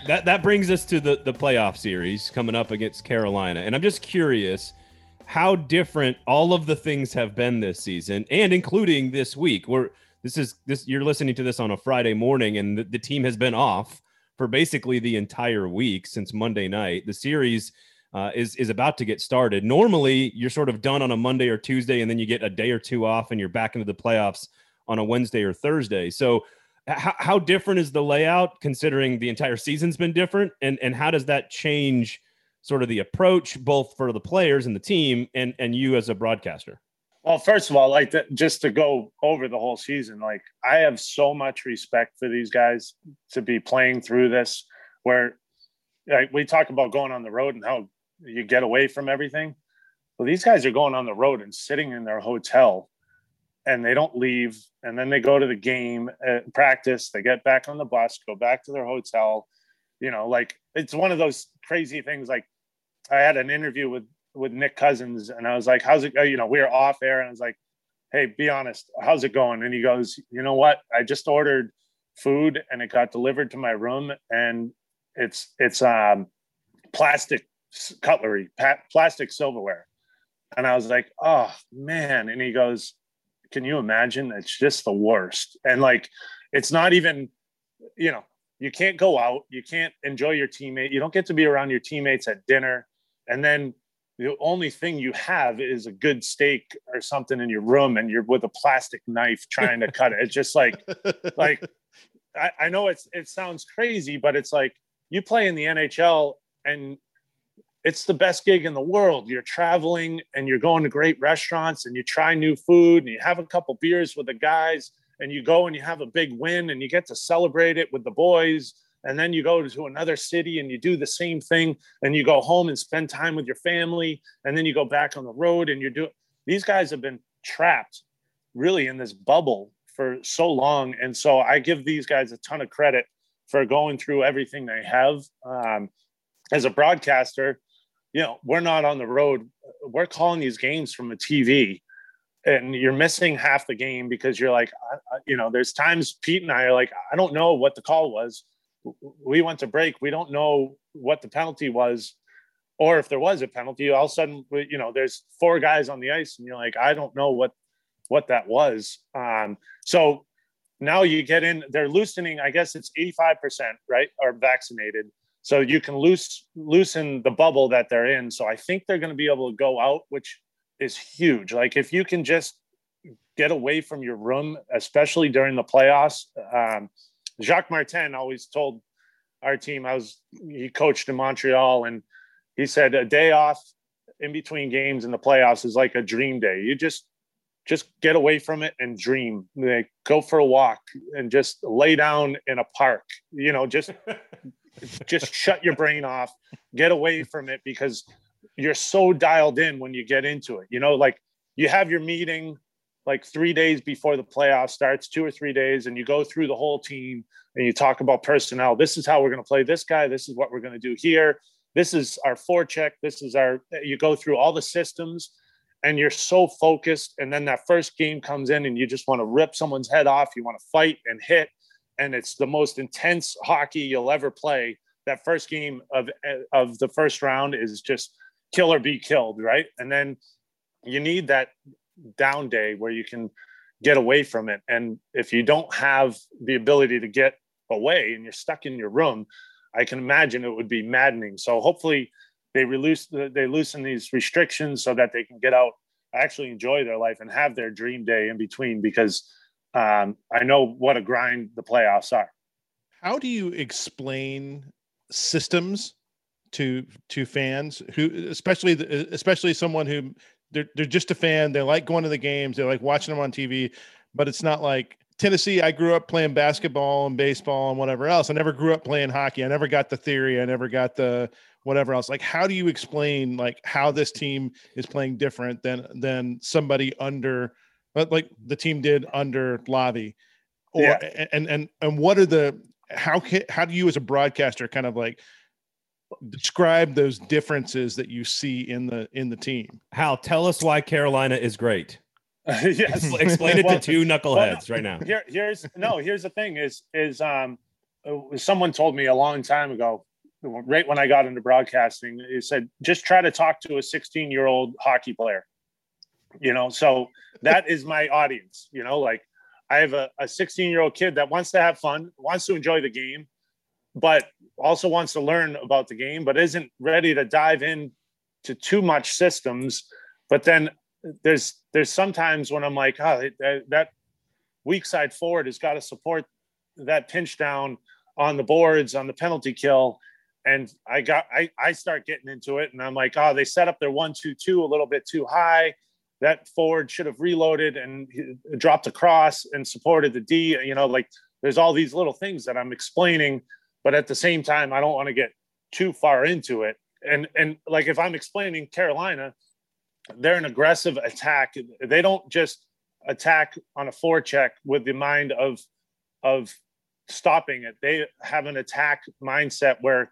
that that brings us to the the playoff series coming up against Carolina, and I'm just curious how different all of the things have been this season, and including this week. Where this is this you're listening to this on a Friday morning, and the, the team has been off for basically the entire week since Monday night. The series. Uh, is is about to get started. Normally, you're sort of done on a Monday or Tuesday, and then you get a day or two off, and you're back into the playoffs on a Wednesday or Thursday. So how, how different is the layout considering the entire season's been different? And and how does that change sort of the approach both for the players and the team and and you as a broadcaster? Well first of all like that, just to go over the whole season like i have so much respect for these guys to be playing through this where like we talk about going on the road and how you get away from everything. Well these guys are going on the road and sitting in their hotel and they don't leave and then they go to the game uh, practice they get back on the bus go back to their hotel. You know like it's one of those crazy things like i had an interview with with nick cousins and i was like how's it you know we were off air and i was like hey be honest how's it going? And he goes you know what? I just ordered food and it got delivered to my room and it's it's um plastic cutlery plastic silverware. And i was like oh man. And he goes can you imagine? It's just the worst. And like, it's not even, you know, you can't go out, you can't enjoy your teammate, you don't get to be around your teammates at dinner. And then the only thing you have is a good steak or something in your room and you're with a plastic knife trying to cut it. It's just like, like, I, I know it's, it sounds crazy, but it's like you play in the NHL and it's the best gig in the world. You're traveling and you're going to great restaurants and you try new food and you have a couple beers with the guys and you go and you have a big win and you get to celebrate it with the boys. And then you go to another city and you do the same thing and you go home and spend time with your family. And then you go back on the road and you're doing these guys have been trapped really in this bubble for so long. And so I give these guys a ton of credit for going through everything they have. Um, as a broadcaster, you know, we're not on the road. We're calling these games from a TV and you're missing half the game because you're like, you know, there's times Pete and I are like, I don't know what the call was. We went to break. We don't know what the penalty was, or if there was a penalty. All of a sudden, you know, there's four guys on the ice, and you're like, I don't know what what that was. Um, so now you get in. They're loosening. I guess it's 85 percent, right, are vaccinated so you can loose loosen the bubble that they're in. So i think they're going to be able to go out which is huge. Like if you can just get away from your room especially during the playoffs um, jacques martin always told our team i was he coached in montreal and he said a day off in between games in the playoffs is like a dream day. You just just get away from it and dream. Like go for a walk and just lay down in a park you know just just shut your brain off, get away from it because you're so dialed in when you get into it. You know, like you have your meeting like three days before the playoff starts, two or three days, and you go through the whole team and you talk about personnel. This is how we're going to play this guy. This is what we're going to do here. This is our forecheck. This is our, you go through all the systems and you're so focused. And then that first game comes in and you just want to rip someone's head off. You want to fight and hit and it's the most intense hockey you'll ever play. That first game of of the first round is just kill or be killed, right? And then you need that down day where you can get away from it. And if you don't have the ability to get away and you're stuck in your room, I can imagine it would be maddening. So hopefully they release they loosen these restrictions so that they can get out, actually enjoy their life and have their dream day in between because um, I know what a grind the playoffs are. How do you explain systems to to fans who especially especially someone who they're they're just a fan. They like going to the games. They like watching them on TV, but it's not like Tennessee. I grew up playing basketball and baseball and whatever else. I never grew up playing hockey. I never got the theory. I never got the whatever else. Like, how do you explain like how this team is playing different than than somebody under like the team did under Lavi? Or yeah. and and and what are the how can how do you as a broadcaster kind of like describe those differences that you see in the in the team. Hal, tell us why Carolina is great. yes, explain it well, to two knuckleheads well, right now. Here, here's no. Here's the thing: is is um, uh, someone told me a long time ago, right when I got into broadcasting, he said just try to talk to a 16 year old hockey player. You know, so that is my audience. You know, like I have a 16 year old kid that wants to have fun, wants to enjoy the game, but also wants to learn about the game, but isn't ready to dive in to too much systems. But then there's there's sometimes when I'm like, oh, that, that weak side forward has got to support that pinch down on the boards on the penalty kill. And I got I I start getting into it, and I'm like, oh, they set up their one two two a little bit too high. That forward should have reloaded and dropped across and supported the D. You know, like there's all these little things that I'm explaining but at the same time, I don't want to get too far into it. And and like if I'm explaining Carolina, they're an aggressive attack. They don't just attack on a forecheck with the mind of of stopping it. They have an attack mindset where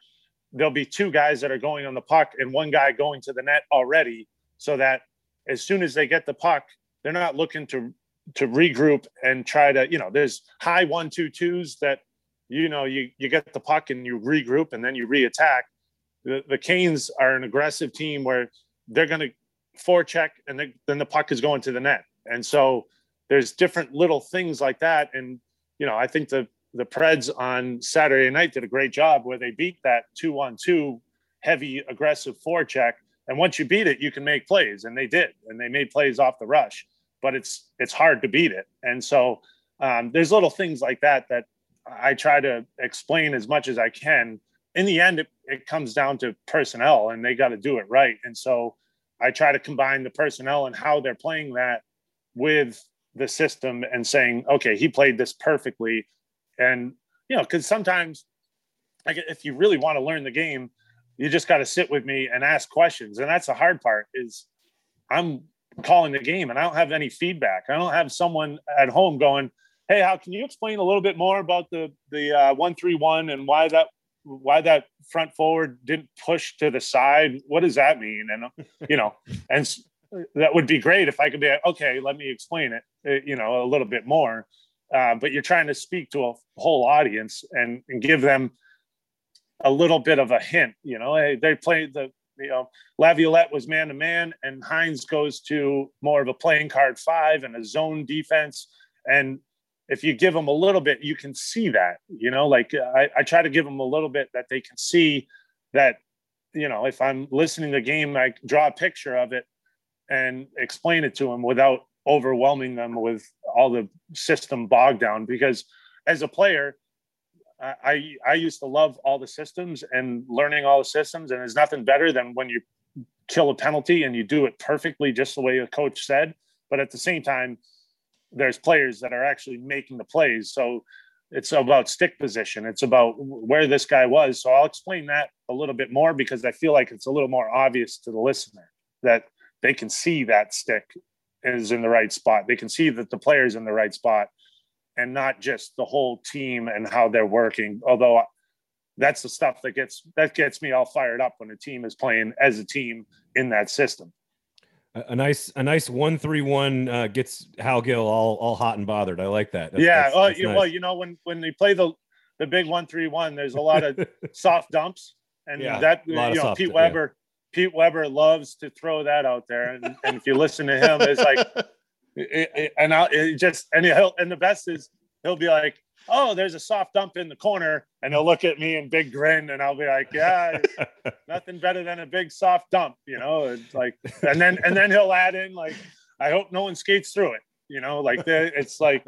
there'll be two guys that are going on the puck and one guy going to the net already, so that as soon as they get the puck, they're not looking to to regroup and try to, you know, there's high one two twos that you know, you you get the puck and you regroup and then you re-attack. The, the Canes are an aggressive team where they're going to forecheck and they, then the puck is going to the net. And so there's different little things like that. And you know, I think the the Preds on Saturday night did a great job where they beat that two on two heavy aggressive forecheck. And once you beat it, you can make plays, and they did, and they made plays off the rush. But it's it's hard to beat it, and so um, there's little things like that that I try to explain as much as I can. In the end, it, it comes down to personnel and they got to do it right. And so I try to combine the personnel and how they're playing that with the system and saying, okay, he played this perfectly. And, you know, because sometimes, like, if you really want to learn the game, you just got to sit with me and ask questions. And that's the hard part is I'm calling the game and I don't have any feedback. I don't have someone at home going, hey, how can you explain a little bit more about the the uh, one three one and why that why that front forward didn't push to the side? What does that mean? And you know, and that would be great if I could be like, okay. Let me explain it. Uh, you know, a little bit more. Uh, but you're trying to speak to a whole audience and, and give them a little bit of a hint. You know, hey, they played the you know, Laviolette was man to man, and Hynes goes to more of a playing card five and a zone defense. And if you give them a little bit, you can see that, you know, like uh, I, I try to give them a little bit that they can see that, you know, if I'm listening to the game, I draw a picture of it and explain it to them without overwhelming them with all the system bogged down. Because as a player, I, I used to love all the systems and learning all the systems, and there's nothing better than when you kill a penalty and you do it perfectly, just the way a coach said. But at the same time, there's players that are actually making the plays. So it's about stick position. It's about where this guy was. So I'll explain that a little bit more because I feel like it's a little more obvious to the listener that they can see that stick is in the right spot. They can see that the player's in the right spot and not just the whole team and how they're working. Although that's the stuff that gets that gets me all fired up when a team is playing as a team in that system a nice a nice one three one uh, gets Hal Gill all all hot and bothered. I like that. That's, yeah. That's, well, that's you, nice. well, you know when when they play the the big one three one, there's a lot of soft dumps, and yeah, that you know Pete Weber. Pete Weber loves to throw that out there, and, and if you listen to him, it's like, it, it, and I'll just and he'll and the best is he'll be like, oh, there's a soft dump in the corner, and he'll look at me and big grin, and I'll be like, yeah, nothing better than a big soft dump, you know, it's like, and then and then he'll add in like, I hope no one skates through it, you know, like the, it's like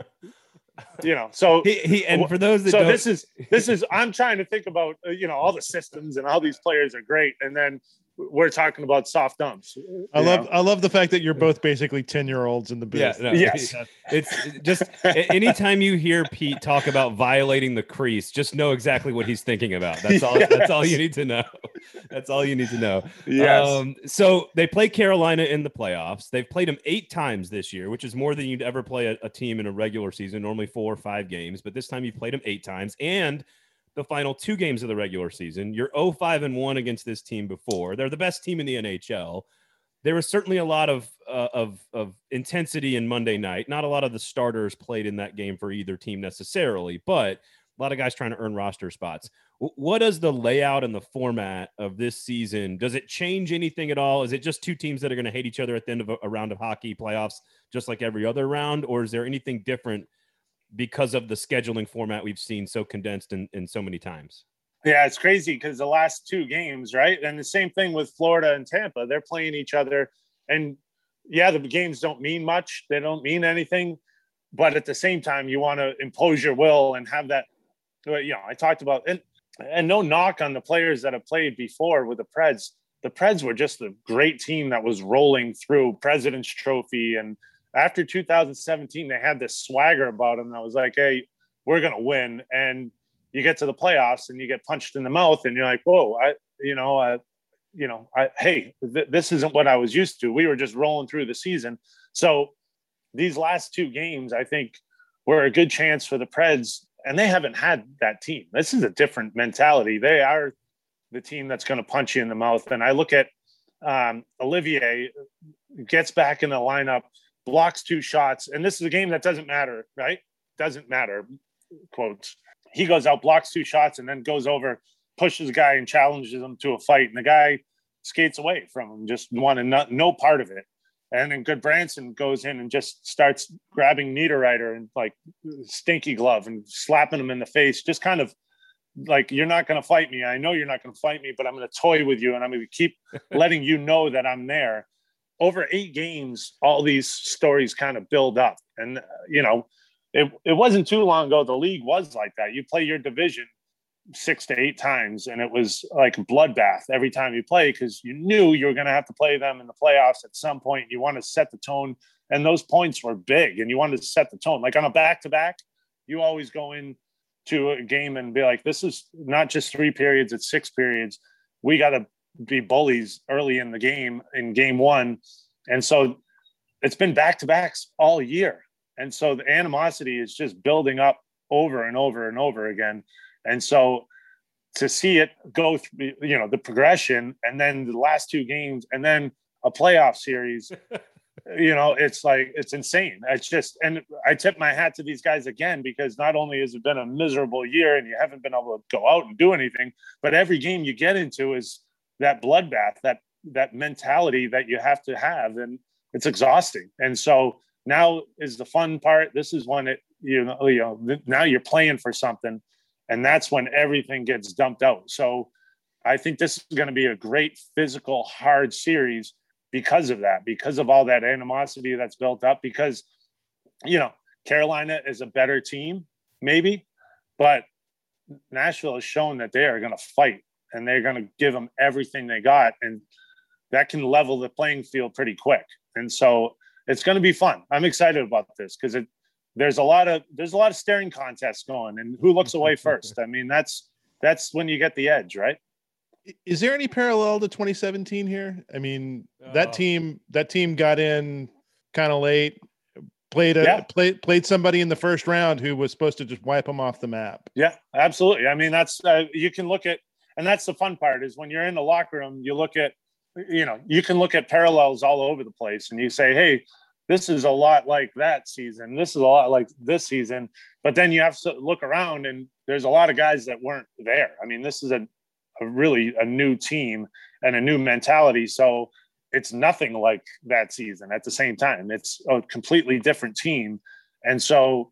you know so he, he and for those that so don't, this is this is i'm trying to think about uh, you know all the systems and all these players are great and then we're talking about soft dumps I love know? I love the fact that you're both basically 10 year olds in the booth. yeah, no, Yes. it's just anytime you hear Pete talk about violating the crease, just know exactly what he's thinking about. That's all. That's all you need to know. That's all you need to know. yes Um, so they play Carolina in the playoffs. They've played them eight times this year, which is more than you'd ever play a, a team in a regular season. Normally four or five games, but this time you've played them eight times, and the final two games of the regular season. You're 0-5 and one against this team before. They're the best team in the NHL. There was certainly a lot of uh, of of intensity in Monday night. Not a lot of the starters played in that game for either team necessarily, but a lot of guys trying to earn roster spots. What does the layout and the format of this season? Does it change anything at all? Is it just two teams that are going to hate each other at the end of a, a round of hockey playoffs, just like every other round, or is there anything different because of the scheduling format we've seen so condensed and, and so many times? Yeah, it's crazy because the last two games, right? And the same thing with Florida and Tampa. They're playing each other. And yeah, the games don't mean much, they don't mean anything. But at the same time, you want to impose your will and have that. You know, I talked about, and, and no knock on the players that have played before with the Preds. The Preds were just a great team that was rolling through President's Trophy. And after 2017, they had this swagger about them that was like, hey, we're going to win. And you get to the playoffs and you get punched in the mouth and you're like, whoa, I, you know, I, you know, I, hey, th- this isn't what I was used to. We were just rolling through the season. So these last two games, I think, were a good chance for the Preds, and they haven't had that team. This is a different mentality. They are the team that's going to punch you in the mouth. And I look at um, Olivier gets back in the lineup, blocks two shots, and this is a game that doesn't matter, right? Doesn't matter, quotes. He goes out, blocks two shots, and then goes over, pushes a guy, and challenges him to a fight. And the guy skates away from him, just wanted no, no part of it. And then Gudbranson goes in and just starts grabbing Niederreiter and like stinky glove and slapping him in the face, just kind of like you're not going to fight me. I know you're not going to fight me, but I'm going to toy with you and I'm going to keep letting you know that I'm there. Over eight games, all these stories kind of build up, and uh, you know, it it wasn't too long ago the league was like that. You play your division six to eight times, and it was like bloodbath every time you play because you knew you were going to have to play them in the playoffs at some point. You want to set the tone, and those points were big, and you wanted to set the tone. Like on a back to back, you always go in to a game and be like, this is not just three periods, it's six periods. We got to be bullies early in the game, in game one. And so it's been back to backs all year. And so the animosity is just building up over and over and over again. And so to see it go through, you know, the progression and then the last two games and then a playoff series you know, it's like it's insane. It's just, and I tip my hat to these guys again because not only has it been a miserable year and you haven't been able to go out and do anything, but every game you get into is that bloodbath, that that mentality that you have to have, and it's exhausting. And so now is the fun part. This is when it, you know, you know, now you're playing for something, and that's when everything gets dumped out. So I think this is going to be a great physical, hard series because of that, because of all that animosity that's built up. Because, you know, Carolina is a better team, maybe, but Nashville has shown that they are going to fight and they're going to give them everything they got. And that can level the playing field pretty quick. And so it's going to be fun. I'm excited about this because it, there's a lot of there's a lot of staring contests going and who looks away first. I mean, that's that's when you get the edge, right? Is there any parallel to 2017 here? I mean, that Oh. team that team got in kind of late, played a Yeah. played played somebody in the first round who was supposed to just wipe them off the map. Yeah, absolutely. I mean, that's uh, you can look at, and that's the fun part is when you're in the locker room, you look at, you know, you can look at parallels all over the place, and you say, hey, this is a lot like that season. This is a lot like this season. But then you have to look around, and there's a lot of guys that weren't there. I mean, this is a, a really a new team, and a new mentality. So it's nothing like that season at the same time. It's a completely different team. And so,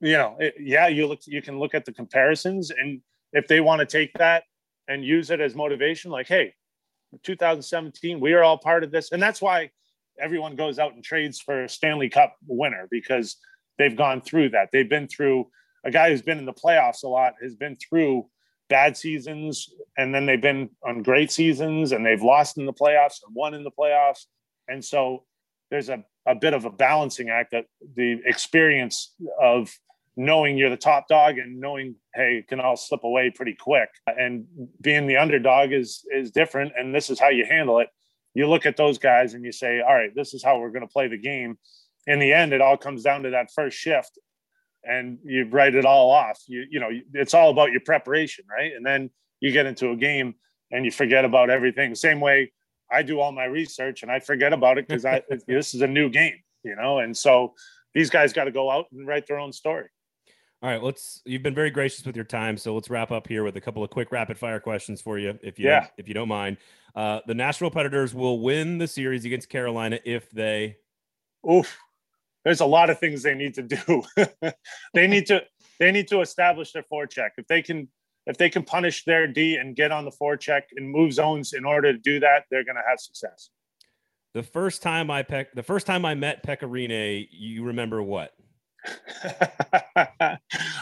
you know, it, yeah, you look, you can look at the comparisons and if they want to take that and use it as motivation, like, hey, 2017, we are all part of this. And that's why everyone goes out and trades for a Stanley Cup winner because they've gone through that. They've been through a guy who's been in the playoffs a lot, has been through bad seasons, and then they've been on great seasons and they've lost in the playoffs and won in the playoffs. And so there's a, a bit of a balancing act that the experience of knowing you're the top dog and knowing hey it can all slip away pretty quick. And being the underdog is is different and this is how you handle it. You look at those guys and you say all right this is how we're going to play the game. In the end it all comes down to that first shift and you write it all off. You you know it's all about your preparation right? And then you get into a game and you forget about everything. Same way i do all my research and i forget about it because i this is a new game you know? And so these guys got to go out and write their own story all right, let's. You've been very gracious with your time, so let's wrap up here with a couple of quick rapid fire questions for you, if you yeah. if you don't mind. Uh, the Nashville Predators will win the series against Carolina if they. Oof, there's a lot of things they need to do. they need to they need to establish their forecheck. If they can if they can punish their D and get on the forecheck and move zones in order to do that, they're going to have success. The first time I peck, the first time I met Pekka Rinne, you remember what?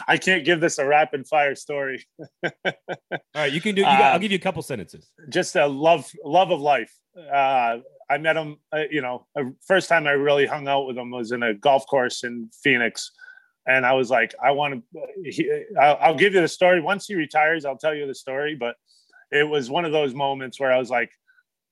I can't give this a rapid fire story. All right, you can do. You got, um, I'll give you a couple sentences. Just a love, love of life. Uh, I met him. Uh, you know, first time I really hung out with him was in a golf course in Phoenix, and I was like, I want to. I'll, I'll give you the story once he retires. I'll tell you the story, but it was one of those moments where I was like,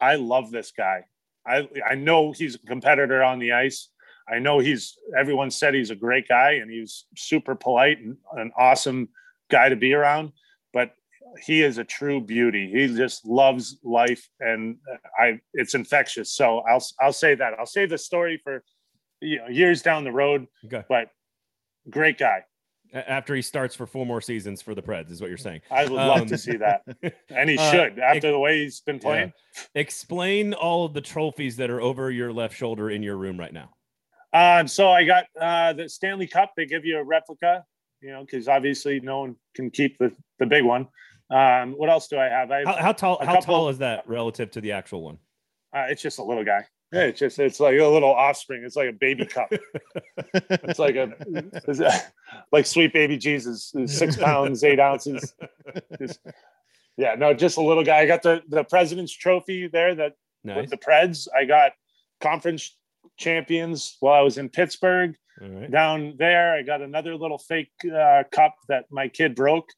I love this guy. I I know he's a competitor on the ice. I know he's everyone said he's a great guy and he's super polite and an awesome guy to be around, but he is a true beauty. He just loves life and I it's infectious. So I'll I'll say that. I'll save the story for you know years down the road. Okay. But great guy. After he starts for four more seasons for the Preds, is what you're saying. I would love um, to see that, and he uh, should after ex- the way he's been playing. Yeah. Explain all of the trophies that are over your left shoulder in your room right now. Um, so I got uh, the Stanley Cup. They give you a replica, you know, because obviously no one can keep the, the big one. Um, what else do I have? I have how, how tall? How couple, tall is that relative to the actual one? Uh, it's just a little guy. Yeah, it's just it's like a little offspring. It's like a baby cup. it's like a it's like sweet baby Jesus, six pounds eight ounces. Just, yeah, no, just a little guy. I got the the president's trophy there. That nice. with the Preds. I got conference champions while I was in Pittsburgh. Right. Down there, I got another little fake uh, cup that my kid broke.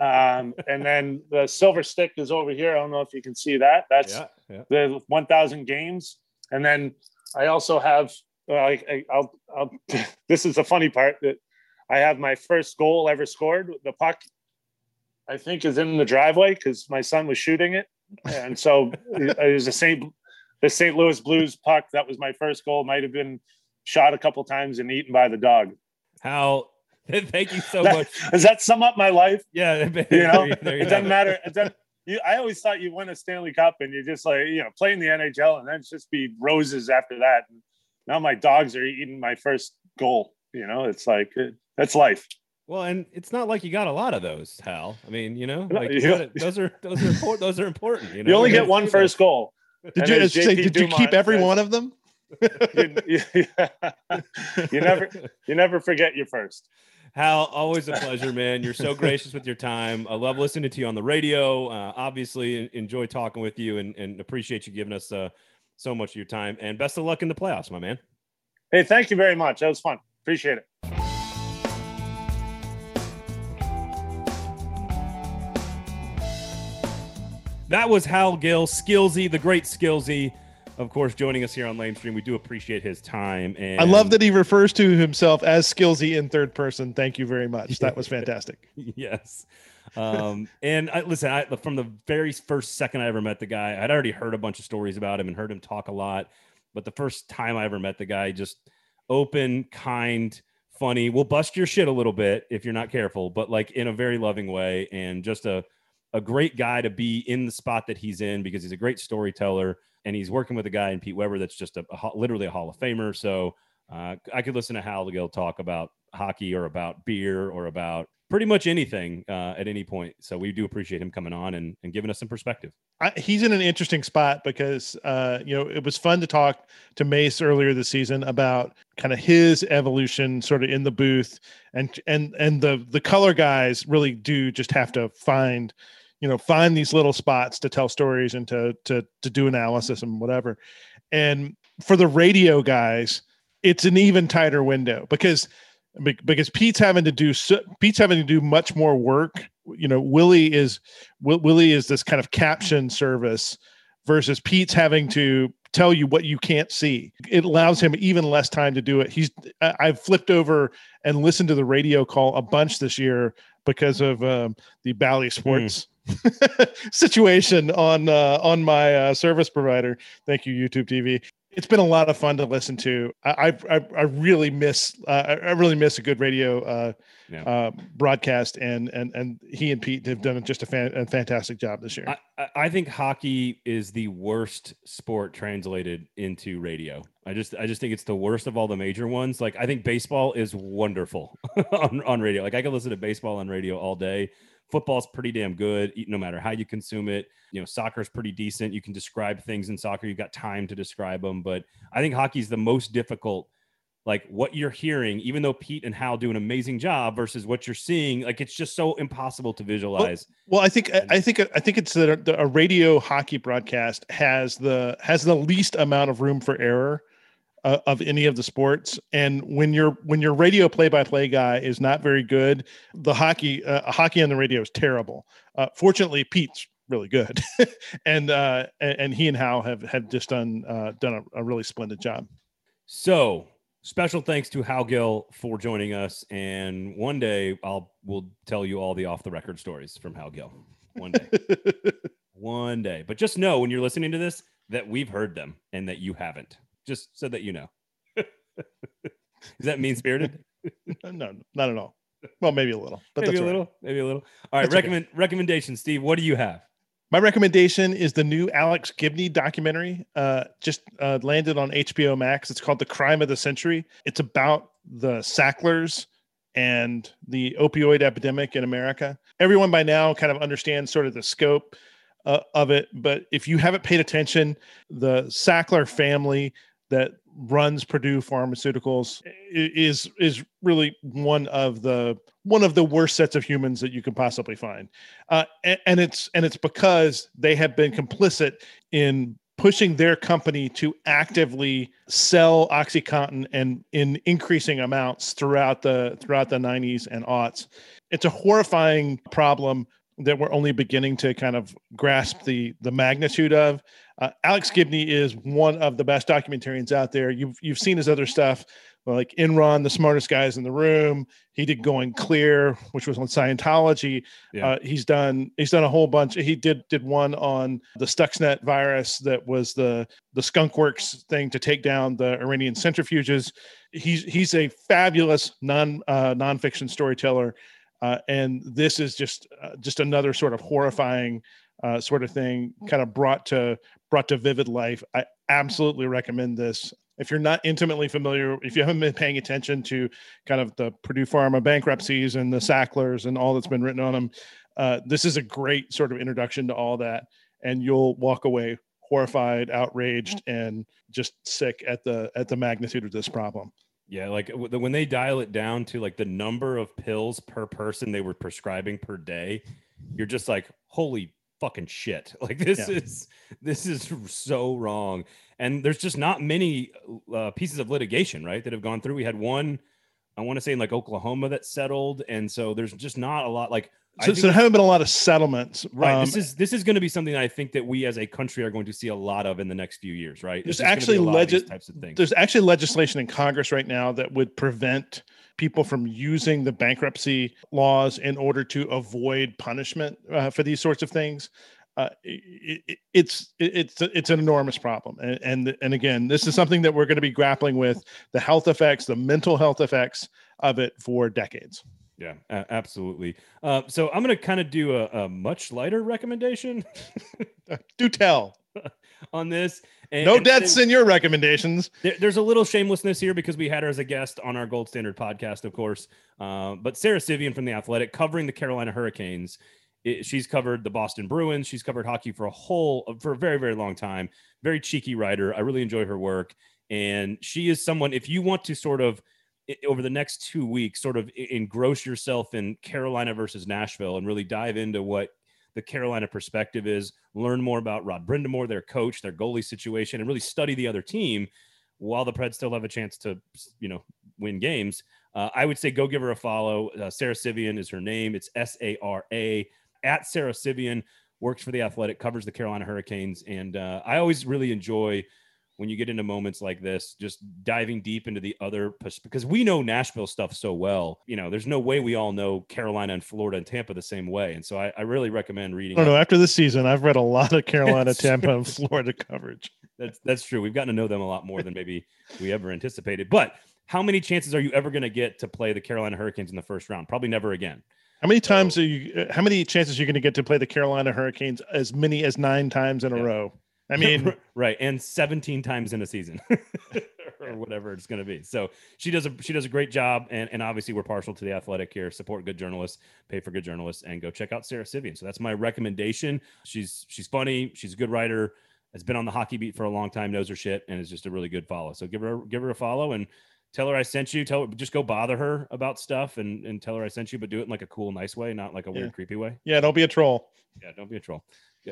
Um, and then the silver stick is over here. I don't know if you can see that. That's yeah, yeah. the 1,000 games. And then I also have, uh, I, will I'll, this is the funny part that I have my first goal ever scored. The puck, I think, is in the driveway because my son was shooting it. And so it was a St the St. Louis Blues puck. That was my first goal. Might have been shot a couple times and eaten by the dog. How? Thank you so that, much. Does that sum up my life? Yeah, you know, you it doesn't it. matter. It doesn't, you, I always thought you win a Stanley Cup and you just like you know play in the NHL and then just be roses after that. And now my dogs are eating my first goal. You know, it's like it, that's life. Well, and it's not like you got a lot of those, Hal. I mean, you know, like you gotta, those are those are important. Those are important. You, know? you only get one first goal. Did you say? Did Dumont you keep every says, one of them? you, you, you, never, you never forget your first. Hal, always a pleasure, man. You're so gracious with your time. I love listening to you on the radio. Uh, obviously, enjoy talking with you and, and appreciate you giving us uh, so much of your time. And best of luck in the playoffs, my man. Hey, thank you very much. That was fun. Appreciate it. That was Hal Gill, Skillsy, the great Skillsy, of course, joining us here on Lamestream. We do appreciate his time. And I love that he refers to himself as Skillsy in third person. Thank you very much. That was fantastic. yes. Um, and I, listen, I, from the very first second I ever met the guy, I'd already heard a bunch of stories about him and heard him talk a lot. But the first time I ever met the guy, just open, kind, funny. Will bust your shit a little bit if you're not careful, but like in a very loving way, and just a a great guy to be in the spot that he's in because he's a great storyteller and he's working with a guy in Pete Weber that's just a, a literally a Hall of Famer. So uh, I could listen to Hal Gill talk about hockey or about beer or about pretty much anything uh, at any point. So we do appreciate him coming on and, and giving us some perspective. I, he's in an interesting spot because uh, you know it was fun to talk to Mace earlier this season about kind of his evolution, sort of in the booth, and and and the the color guys really do just have to find you know find these little spots to tell stories and to to to do analysis and whatever. And for the radio guys, it's an even tighter window because because Pete's having to do Pete's having to do much more work. You know, Willie is Willie is this kind of caption service versus Pete's having to tell you what you can't see. It allows him even less time to do it. He's I've flipped over and listened to the radio call a bunch this year because of um, the Bally Sports. Situation on uh, on my uh, service provider. Thank you, YouTube TV it's been a lot of fun to listen to. I I, I really miss uh, I really miss a good radio uh, yeah. uh, broadcast, and and and he and Pete have done just a, fan, a fantastic job this year. I, I think hockey is the worst sport translated into radio. I just I just think it's the worst of all the major ones. Like I think baseball is wonderful on on radio. Like I can listen to baseball on radio all day football's pretty damn good no matter how you consume it. You know soccer's pretty decent. You can describe things in soccer. You've got time to describe them but i think hockey's the most difficult like what you're hearing even though pete and hal do an amazing job versus what you're seeing. Like it's just so impossible to visualize. well, well i think i think i think it's that a radio hockey broadcast has the has the least amount of room for error uh, of any of the sports. And when your when your radio play by play guy is not very good, the hockey uh, hockey on the radio is terrible. Uh, fortunately, Pete's really good, and uh, and he and Hal have have just done uh, done a, a really splendid job. So special thanks to Hal Gill for joining us. And one day I'll we'll tell you all the off the record stories from Hal Gill. One day. one day. But just know when you're listening to this that we've heard them and that you haven't just so that you know. Is that mean spirited? no, not at all. Well, maybe a little, but maybe a little, right. maybe a little. All right, that's recommend okay. recommendation, Steve. What do you have? My recommendation is the new Alex Gibney documentary. Uh, just uh, landed on HBO Max. It's called The Crime of the Century. It's about the Sacklers and the opioid epidemic in America. Everyone by now kind of understands sort of the scope uh, of it, but if you haven't paid attention, the Sackler family that runs Purdue Pharmaceuticals is is really one of the one of the worst sets of humans that you can possibly find, uh, and, and it's and it's because they have been complicit in pushing their company to actively sell OxyContin and in increasing amounts throughout the throughout the 90s and aughts. It's a horrifying problem that we're only beginning to kind of grasp the the magnitude of. Uh, Alex Gibney is one of the best documentarians out there. You've you've seen his other stuff, like Enron, the smartest guys in the room. He did Going Clear, which was on Scientology. Yeah. Uh, he's done he's done a whole bunch. He did did one on the Stuxnet virus that was the the skunkworks thing to take down the Iranian centrifuges. He's he's a fabulous non uh, nonfiction storyteller. Uh, and this is just uh, just another sort of horrifying uh, sort of thing kind of brought to brought to vivid life. I absolutely recommend this. If you're not intimately familiar if you haven't been paying attention to kind of the purdue pharma bankruptcies and the sacklers and all that's been written on them uh, this is a great sort of introduction to all that and you'll walk away horrified outraged and just sick at the at the magnitude of this problem yeah, like when they dial it down to like the number of pills per person they were prescribing per day, you're just like, holy fucking shit. Like this yeah. is this is so wrong. And there's just not many uh, pieces of litigation, right, that have gone through. We had one, I want to say in like Oklahoma that settled, and so there's just not a lot. Like, so, so there haven't been a lot of settlements, right? Um, this is this is going to be something that I think that we as a country are going to see a lot of in the next few years, right? There's actually legis- types of things. There's actually legislation in Congress right now that would prevent people from using the bankruptcy laws in order to avoid punishment uh, for these sorts of things. Uh, it, it's it's it's an enormous problem, and, and and again, this is something that we're going to be grappling with the health effects, the mental health effects of it for decades. Yeah, absolutely. Uh, so I'm going to kind of do a, a, much lighter recommendation. do tell on this. And, no deaths in your recommendations. There, there's a little shamelessness here because we had her as a guest on our Gold Standard podcast, of course. Uh, but Sara Civian from The Athletic covering the Carolina Hurricanes. It, she's covered the Boston Bruins. She's covered hockey for a whole, for a very, very long time. Very cheeky writer. I really enjoy her work. And she is someone, if you want to sort of, over the next two weeks, sort of engross yourself in Carolina versus Nashville and really dive into what the Carolina perspective is, learn more about Rod Brind'Amour, their coach, their goalie situation, and really study the other team while the Preds still have a chance to, you know, win games. Uh, I would say go give her a follow. Uh, Sara Civian is her name. It's S A R A at Sara Civian, Works for the Athletic, covers the Carolina Hurricanes, and uh, I always really enjoy when you get into moments like this, just diving deep into the other because we know Nashville stuff so well. You know, there's no way we all know Carolina and Florida and Tampa the same way. And so I, I really recommend reading. I don't know. After this season, I've read a lot of Carolina, Tampa, and Florida coverage. That's that's true. We've gotten to know them a lot more than maybe we ever anticipated. But how many chances are you ever going to get to play the Carolina Hurricanes in the first round? Probably never again. How many times so, are you? Uh, how many chances are you going to get to play the Carolina Hurricanes? As many as nine times in yeah. a row. I mean, right, and 17 times in a season, or whatever it's going to be. So she does a she does a great job, and and obviously we're partial to the athletic here. Support good journalists, pay for good journalists, and go check out Sara Civian. So that's my recommendation. She's she's funny, she's a good writer, has been on the hockey beat for a long time, knows her shit, and is just a really good follow. So give her give her a follow and tell her I sent you. Tell her just go bother her about stuff and and tell her I sent you, but do it in like a cool, nice way, not like a weird, creepy way. Yeah, don't be a troll. Yeah, don't be a troll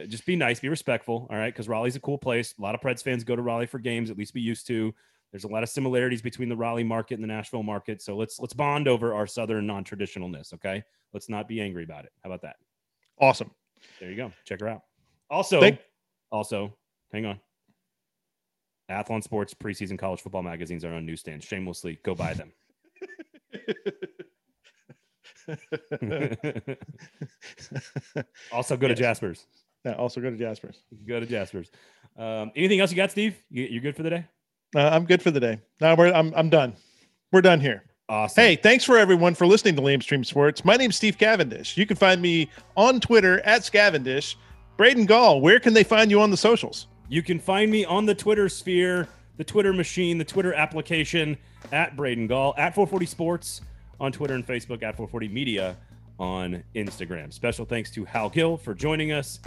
just be nice, be respectful. All right. Cause Raleigh's a cool place. A lot of Preds fans go to Raleigh for games, at least we used to. There's a lot of similarities between the Raleigh market and the Nashville market. So let's let's bond over our southern non-traditionalness. Okay. Let's not be angry about it. How about that? Awesome. There you go. Check her out. Also, Thank- also, hang on. Athlon Sports preseason college football magazines are on newsstands. Shamelessly, go buy them. also, go to Jasper's. Yeah, also go to Jasper's. Go to Jasper's. Um, anything else you got, Steve? You, are good for the day? Uh, I'm good for the day. No, we're I'm I'm done. We're done here. Awesome. Hey, thanks for everyone for listening to Lamestream Sports. My name's Steve Cavendish. You can find me on Twitter at Scavendish. Braden Gall, where can they find you on the socials? You can find me on the Twitter sphere, the Twitter machine, the Twitter application at Braden Gall, at 440 Sports on Twitter and Facebook, at 440 Media on Instagram. Special thanks to Hal Gill for joining us.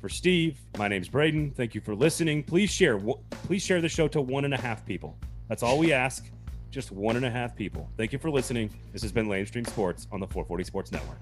For Steve, my name's Braden. Thank you for listening. Please share. Please share the show to one and a half people. That's all we ask. Just one and a half people. Thank you for listening. This has been Lamestream Sports on the 440 Sports Network.